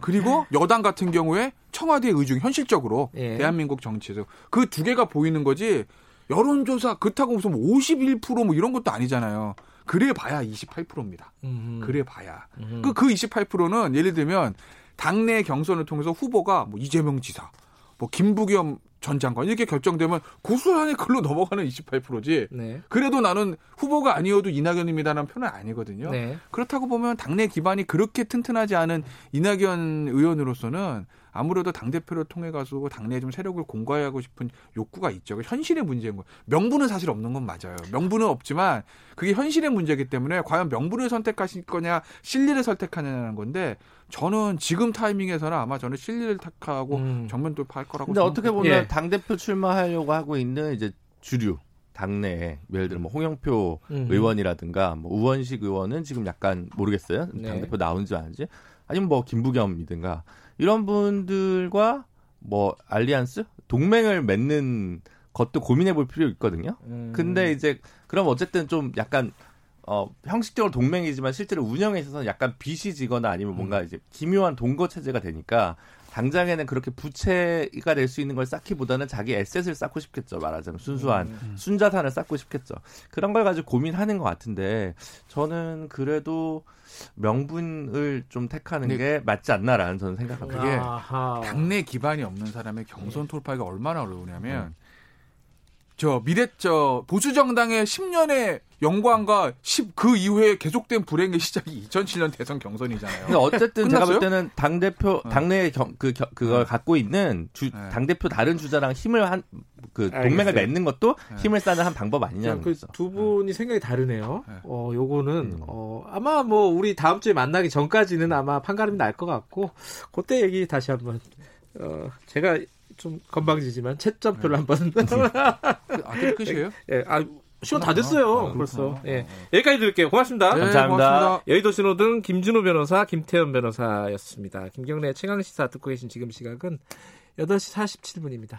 그리고 여당 같은 경우에 청와대 의중 현실적으로 예. 대한민국 정치에서 그 두 개가 보이는 거지 여론조사 그렇다고 무슨 51%뭐 뭐 이런 것도 아니잖아요. 그래 봐야 28%입니다. 음흠. 그래 봐야. 그, 그 28%는 예를 들면 당내 경선을 통해서 후보가 뭐 이재명 지사, 뭐 김부겸 전 장관 이렇게 결정되면 고스란히 글로 넘어가는 28%지. 네. 그래도 나는 후보가 아니어도 이낙연입니다라는 표는 아니거든요. 네. 그렇다고 보면 당내 기반이 그렇게 튼튼하지 않은 이낙연 의원으로서는 아무래도 당 대표를 통해 가지고 당내에 좀 세력을 공과하고 싶은 욕구가 있죠. 현실의 문제인 거예요. 명분은 사실 없는 건 맞아요. 명분은 없지만 그게 현실의 문제이기 때문에 과연 명분을 선택하실 거냐, 실리를 선택하냐는 건데 저는 지금 타이밍에서는 아마 저는 실리를 택하고 음. 정면 돌파할 거라고. 근데 어떻게 보면 예. 당 대표 출마하려고 하고 있는 이제 주류 당내 예를 들어 뭐 홍영표 음. 의원이라든가 뭐 우원식 의원은 지금 약간 모르겠어요. 네. 당 대표 나온지 아닌지 아니면 뭐 김부겸이든가 이런 분들과 뭐 알리안스 동맹을 맺는 것도 고민해 볼 필요 있거든요. 음. 근데 이제 그럼 어쨌든 좀 약간 어, 형식적으로 동맹이지만 실제로 운영에 있어서 약간 빚이 지거나 아니면 뭔가 음. 이제 기묘한 동거 체제가 되니까 당장에는 그렇게 부채가 될 수 있는 걸 쌓기보다는 자기 에셋을 쌓고 싶겠죠. 말하자면 순수한 음, 음. 순자산을 쌓고 싶겠죠. 그런 걸 가지고 고민하는 것 같은데 저는 그래도 명분을 좀 택하는 게 맞지 않나라는 저는 생각합니다. 그게 당내 기반이 없는 사람의 경선 돌파가 얼마나 어려우냐면 음. 저 미래 저 보수 정당의 10년의 영광과 10, 그 이후에 계속된 불행의 시작이 2007년 대선 경선이잖아요. 근데 어쨌든 제가 볼 때는 당 대표 어. 당내 그 그걸 어. 갖고 있는 주, 네. 당 대표 다른 주자랑 힘을 한 그 동맹을 맺는 것도 네. 힘을 쌓는 한 방법 아니냐는 그 거죠. 두 분이 생각이 다르네요. 네. 어 요거는 음. 어 아마 뭐 우리 다음 주에 만나기 전까지는 아마 판가름이 날 것 같고 그때 얘기 다시 한번 어 제가 좀 건방지지만 채점표를 네. 한번. 그 아, 그게 끝이에요? 예, 아, 시간 다 됐어요. 아, 벌써. 아, 예. 아, 아. 여기까지 드릴게요. 고맙습니다. 네, 감사합니다. 고맙습니다. 여의도 신호등 김준호 변호사, 김태현 변호사였습니다. 김경래 최강 시사 듣고 계신 지금 시각은 8시 47분입니다.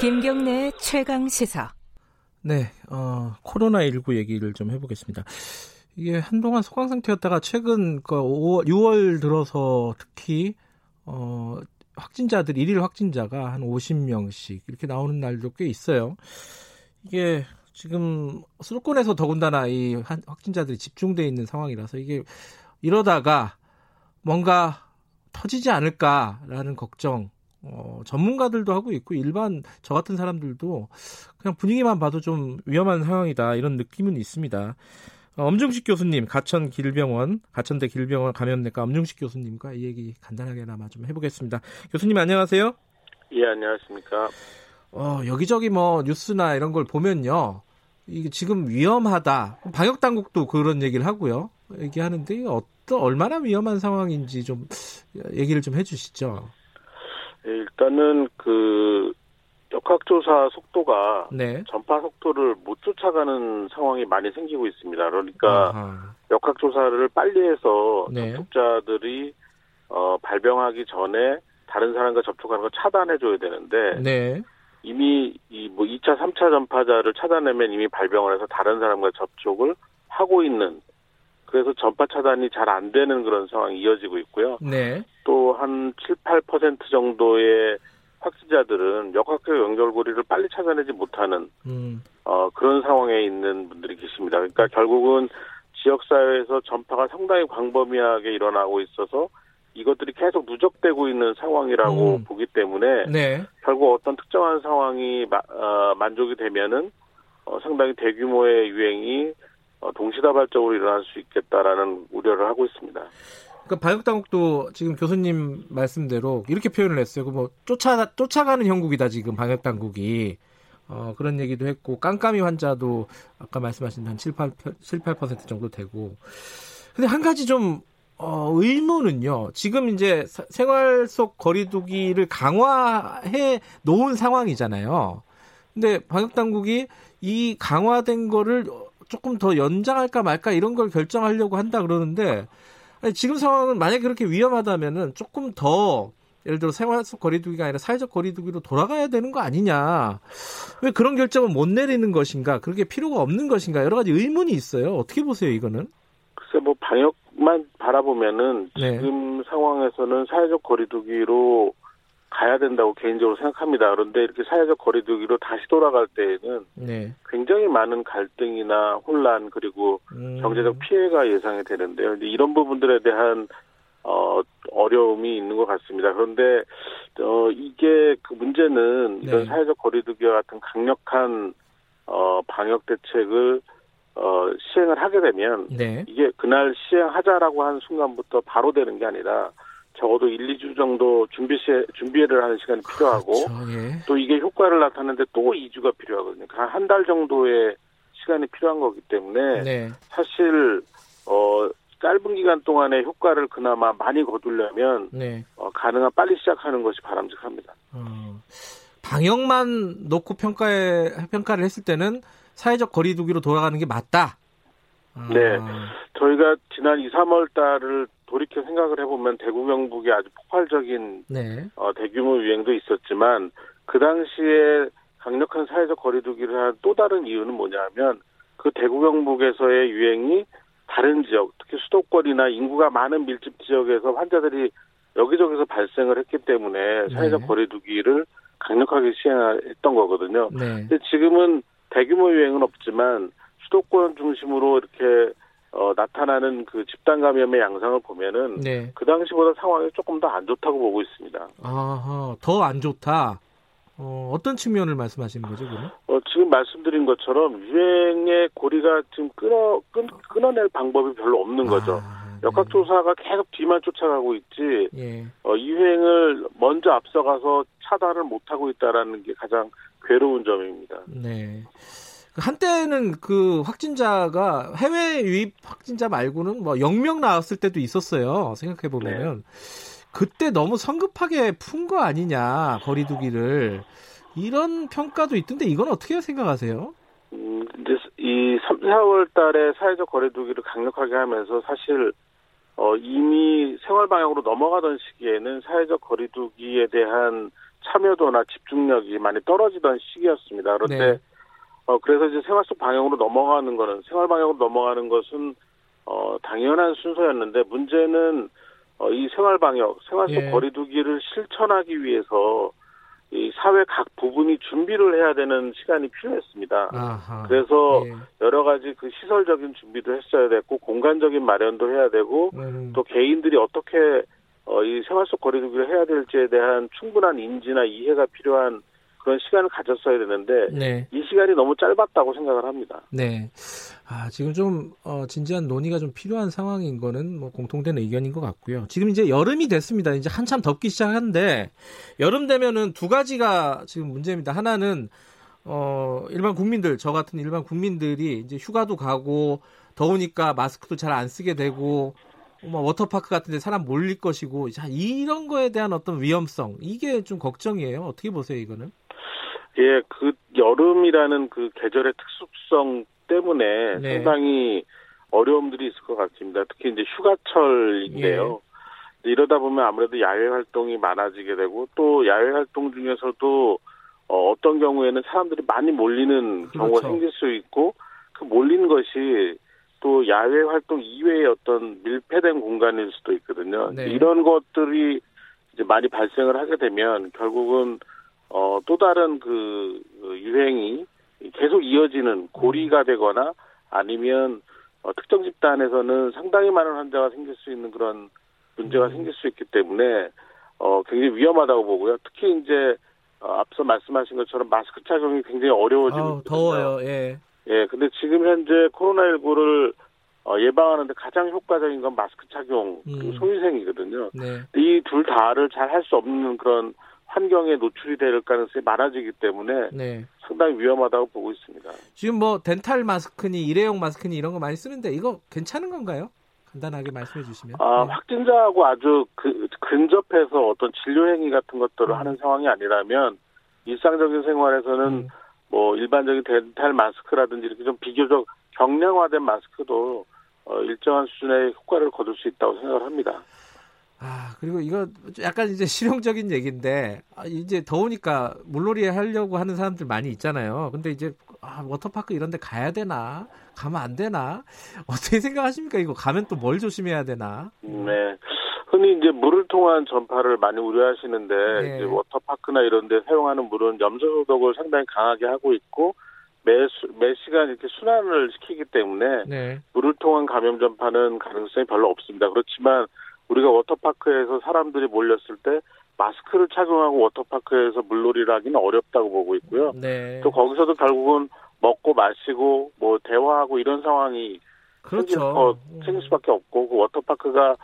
김경래 최강 시사. 네, 어, 코로나 19 얘기를 좀 해보겠습니다. 이게 한동안 소강 상태였다가 최근 그 5월, 6월 들어서 특히 어, 확진자들 일일 확진자가 한 50명씩 이렇게 나오는 날도 꽤 있어요. 이게 지금 수도권에서 더군다나 이 확진자들이 집중돼 있는 상황이라서 이게 이러다가 뭔가 터지지 않을까라는 걱정 어, 전문가들도 하고 있고 일반 저 같은 사람들도 그냥 분위기만 봐도 좀 위험한 상황이다 이런 느낌은 있습니다. 어, 엄중식 교수님, 가천 길병원, 가천대 길병원 감염내과 엄중식 교수님과 이 얘기 간단하게나마 좀 해보겠습니다. 교수님 안녕하세요. 예, 안녕하십니까. 어, 여기저기 뭐 뉴스나 이런 걸 보면요. 이게 지금 위험하다. 방역 당국도 그런 얘기를 하고요. 얘기하는데 어떤 얼마나 위험한 상황인지 좀 얘기를 좀 해주시죠. 예, 일단은 그 역학조사 속도가 네. 전파 속도를 못 쫓아가는 상황이 많이 생기고 있습니다. 그러니까 아하. 역학조사를 빨리 해서 네. 접촉자들이 어, 발병하기 전에 다른 사람과 접촉하는 걸 차단해줘야 되는데 네. 이미 이뭐 2차, 3차 전파자를 차단하면 이미 발병을 해서 다른 사람과 접촉을 하고 있는 그래서 전파 차단이 잘 안 되는 그런 상황이 이어지고 있고요. 네. 또 한 7, 8% 정도의 확진자들은 역학적 연결고리를 빨리 찾아내지 못하는 음. 어, 그런 상황에 있는 분들이 계십니다. 그러니까 결국은 지역 사회에서 전파가 상당히 광범위하게 일어나고 있어서 이것들이 계속 누적되고 있는 상황이라고 음. 보기 때문에 네. 결국 어떤 특정한 상황이 마, 어, 만족이 되면은 어, 상당히 대규모의 유행이 어, 동시다발적으로 일어날 수 있겠다라는 우려를 하고 있습니다. 그러니까 방역 당국도 지금 교수님 말씀대로 이렇게 표현을 했어요. 그뭐 쫓아 쫓아가는 형국이다 지금 방역 당국이 어, 그런 얘기도 했고 깜깜이 환자도 아까 말씀하신 한 7, 8, 7, 8% 정도 되고 근데 한 가지 좀 어, 의문은요. 지금 이제 생활 속 거리두기를 강화해 놓은 상황이잖아요. 근데 방역 당국이 이 강화된 거를 조금 더 연장할까 말까 이런 걸 결정하려고 한다 그러는데 아니, 지금 상황은 만약에 그렇게 위험하다면은 조금 더 예를 들어 생활 속 거리두기가 아니라 사회적 거리두기로 돌아가야 되는 거 아니냐. 왜 그런 결정을 못 내리는 것인가? 그렇게 필요가 없는 것인가? 여러 가지 의문이 있어요. 어떻게 보세요, 이거는? 글쎄, 뭐 방역만 바라보면은 네. 지금 상황에서는 사회적 거리두기로 가야 된다고 개인적으로 생각합니다. 그런데 이렇게 사회적 거리두기로 다시 돌아갈 때에는 네. 굉장히 많은 갈등이나 혼란 그리고 음. 경제적 피해가 예상이 되는데요. 이런 부분들에 대한 어, 어려움이 있는 것 같습니다. 그런데 어, 이게 그 문제는 이런 네. 사회적 거리두기와 같은 강력한 어, 방역 대책을 어, 시행을 하게 되면 네. 이게 그날 시행하자라고 한 순간부터 바로 되는 게 아니라 적어도 1, 2주 정도 준비 시 준비를 하는 시간이 필요하고 그렇죠, 예. 또 이게 효과를 나타내는데 또 2주가 필요하거든요. 한 달 정도의 시간이 필요한 거기 때문에 네. 사실 어 짧은 기간 동안에 효과를 그나마 많이 거두려면 네. 어, 가능한 빨리 시작하는 것이 바람직합니다. 어, 방역만 놓고 평가에 평가를 했을 때는 사회적 거리두기로 돌아가는 게 맞다. 아. 네, 저희가 지난 2, 3월 달을 돌이켜 생각을 해보면 대구 경북에 아주 폭발적인 네. 어, 대규모 유행도 있었지만 그 당시에 강력한 사회적 거리두기를 한 또 다른 이유는 뭐냐면 그 대구 경북에서의 유행이 다른 지역, 특히 수도권이나 인구가 많은 밀집 지역에서 환자들이 여기저기서 발생을 했기 때문에 사회적 네. 거리두기를 강력하게 시행했던 거거든요. 네. 근데 지금은 대규모 유행은 없지만 수도권 중심으로 이렇게 어, 나타나는 그 집단 감염의 양상을 보면은 네. 그 당시보다 상황이 조금 더 안 좋다고 보고 있습니다. 아하, 더안 좋다. 어, 어떤 측면을 말씀하시는 거죠, 그럼? 어, 지금 말씀드린 것처럼 유행의 고리가 지금 끊어 끊, 끊어낼 방법이 별로 없는 아, 거죠. 네. 역학조사가 계속 뒤만 쫓아가고 있지. 예. 어, 유행을 먼저 앞서가서 차단을 못 하고 있다라는 게 가장 괴로운 점입니다. 네. 한때는 그 확진자가 해외 유입 확진자 말고는 뭐 0명 나왔을 때도 있었어요. 생각해 보면은 네. 그때 너무 성급하게 푼 거 아니냐 거리두기를 이런 평가도 있던데 이건 어떻게 생각하세요? 음, 이 3, 4월 달에 사회적 거리두기를 강력하게 하면서 사실 어, 이미 생활 방향으로 넘어가던 시기에는 사회적 거리두기에 대한 참여도나 집중력이 많이 떨어지던 시기였습니다. 그런데 네. 어 그래서 이제 생활 속 방역으로 넘어가는 거는 생활 방역으로 넘어가는 것은 어 당연한 순서였는데 문제는 어, 이 생활 방역, 생활 속 예. 거리두기를 실천하기 위해서 이 사회 각 부분이 준비를 해야 되는 시간이 필요했습니다. 아하, 그래서 예. 여러 가지 그 시설적인 준비도 했어야 됐고 공간적인 마련도 해야 되고 음. 또 개인들이 어떻게 어, 이 생활 속 거리두기를 해야 될지에 대한 충분한 인지나 이해가 필요한 그런 시간을 가졌어야 되는데 네. 이 시간이 너무 짧았다고 생각을 합니다. 네. 아, 지금 좀 어, 진지한 논의가 좀 필요한 상황인 거는 뭐 공통된 의견인 것 같고요. 지금 이제 여름이 됐습니다. 이제 한참 덥기 시작하는데 여름 되면은 두 가지가 지금 문제입니다. 하나는 어, 일반 국민들, 저 같은 일반 국민들이 이제 휴가도 가고 더우니까 마스크도 잘 안 쓰게 되고 뭐 워터파크 같은 데 사람 몰릴 것이고 자, 이런 거에 대한 어떤 위험성 이게 좀 걱정이에요. 어떻게 보세요, 이거는? 예, 그 여름이라는 그 계절의 특수성 때문에 네. 상당히 어려움들이 있을 것 같습니다. 특히 이제 휴가철인데요. 예. 이러다 보면 아무래도 야외 활동이 많아지게 되고 또 야외 활동 중에서도 어, 어떤 경우에는 사람들이 많이 몰리는 그렇죠. 경우가 생길 수 있고 그 몰린 것이 또 야외 활동 이외의 어떤 밀폐된 공간일 수도 있거든요. 네. 이런 것들이 이제 많이 발생을 하게 되면 결국은 어, 또 다른 그, 그 유행이 계속 이어지는 고리가 되거나 아니면 어, 특정 집단에서는 상당히 많은 환자가 생길 수 있는 그런 문제가 음. 생길 수 있기 때문에 어, 굉장히 위험하다고 보고요. 특히 이제 어, 앞서 말씀하신 것처럼 마스크 착용이 굉장히 어려워지고 아, 더워요. 예. 예, 근데 지금 현재 코로나19를 어, 예방하는데 가장 효과적인 건 마스크 착용 그 음. 그 소위생이거든요. 네. 이둘 다를 잘 할 수 없는 그런 환경에 노출이 될 가능성이 많아지기 때문에 네. 상당히 위험하다고 보고 있습니다. 지금 뭐 덴탈 마스크니 일회용 마스크니 이런 거 많이 쓰는데 이거 괜찮은 건가요? 간단하게 말씀해 주시면. 아, 네. 확진자하고 아주 그, 근접해서 어떤 진료 행위 같은 것들을 음. 하는 상황이 아니라면 일상적인 생활에서는 음. 뭐 일반적인 덴탈 마스크라든지 이렇게 좀 비교적 경량화된 마스크도 어, 일정한 수준의 효과를 거둘 수 있다고 생각을 합니다. 아, 그리고 이거 약간 이제 실용적인 얘기인데, 아, 이제 더우니까 물놀이 하려고 하는 사람들 많이 있잖아요. 근데 이제, 아, 워터파크 이런 데 가야 되나? 가면 안 되나? 어떻게 생각하십니까? 이거 가면 또 뭘 조심해야 되나? 네. 흔히 이제 물을 통한 전파를 많이 우려하시는데, 네. 이제 워터파크나 이런 데 사용하는 물은 염소 소독을 상당히 강하게 하고 있고, 매, 매 시간 이렇게 순환을 시키기 때문에, 네. 물을 통한 감염 전파는 가능성이 별로 없습니다. 그렇지만, 우리가 워터파크에서 사람들이 몰렸을 때 마스크를 착용하고 워터파크에서 물놀이를 하기는 어렵다고 보고 있고요. 네. 또 거기서도 결국은 먹고 마시고 뭐 대화하고 이런 상황이 그렇죠. 생길, 어, 생길 수밖에 없고 그 워터파크가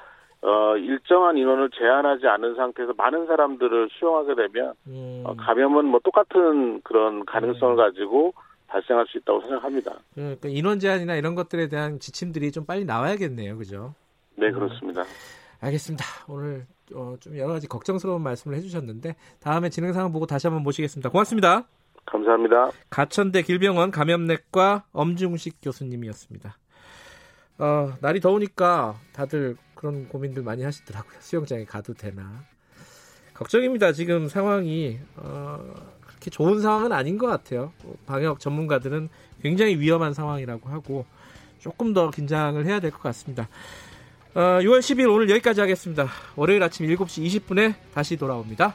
어, 일정한 인원을 제한하지 않은 상태에서 많은 사람들을 수용하게 되면 음. 어, 감염은 뭐 똑같은 그런 가능성을 음. 가지고 발생할 수 있다고 생각합니다. 그러니까 인원 제한이나 이런 것들에 대한 지침들이 좀 빨리 나와야겠네요, 그죠? 네, 그렇습니다. 음. 알겠습니다. 오늘 어, 좀 여러 가지 걱정스러운 말씀을 해주셨는데 다음에 진행 상황 보고 다시 한번 모시겠습니다. 고맙습니다. 감사합니다. 가천대 길병원 감염내과 엄중식 교수님이었습니다. 어, 날이 더우니까 다들 그런 고민들 많이 하시더라고요. 수영장에 가도 되나. 걱정입니다. 지금 상황이 어, 그렇게 좋은 상황은 아닌 것 같아요. 방역 전문가들은 굉장히 위험한 상황이라고 하고 조금 더 긴장을 해야 될 것 같습니다. 어, 6월 10일 오늘 여기까지 하겠습니다. 월요일 아침 7시 20분에 다시 돌아옵니다.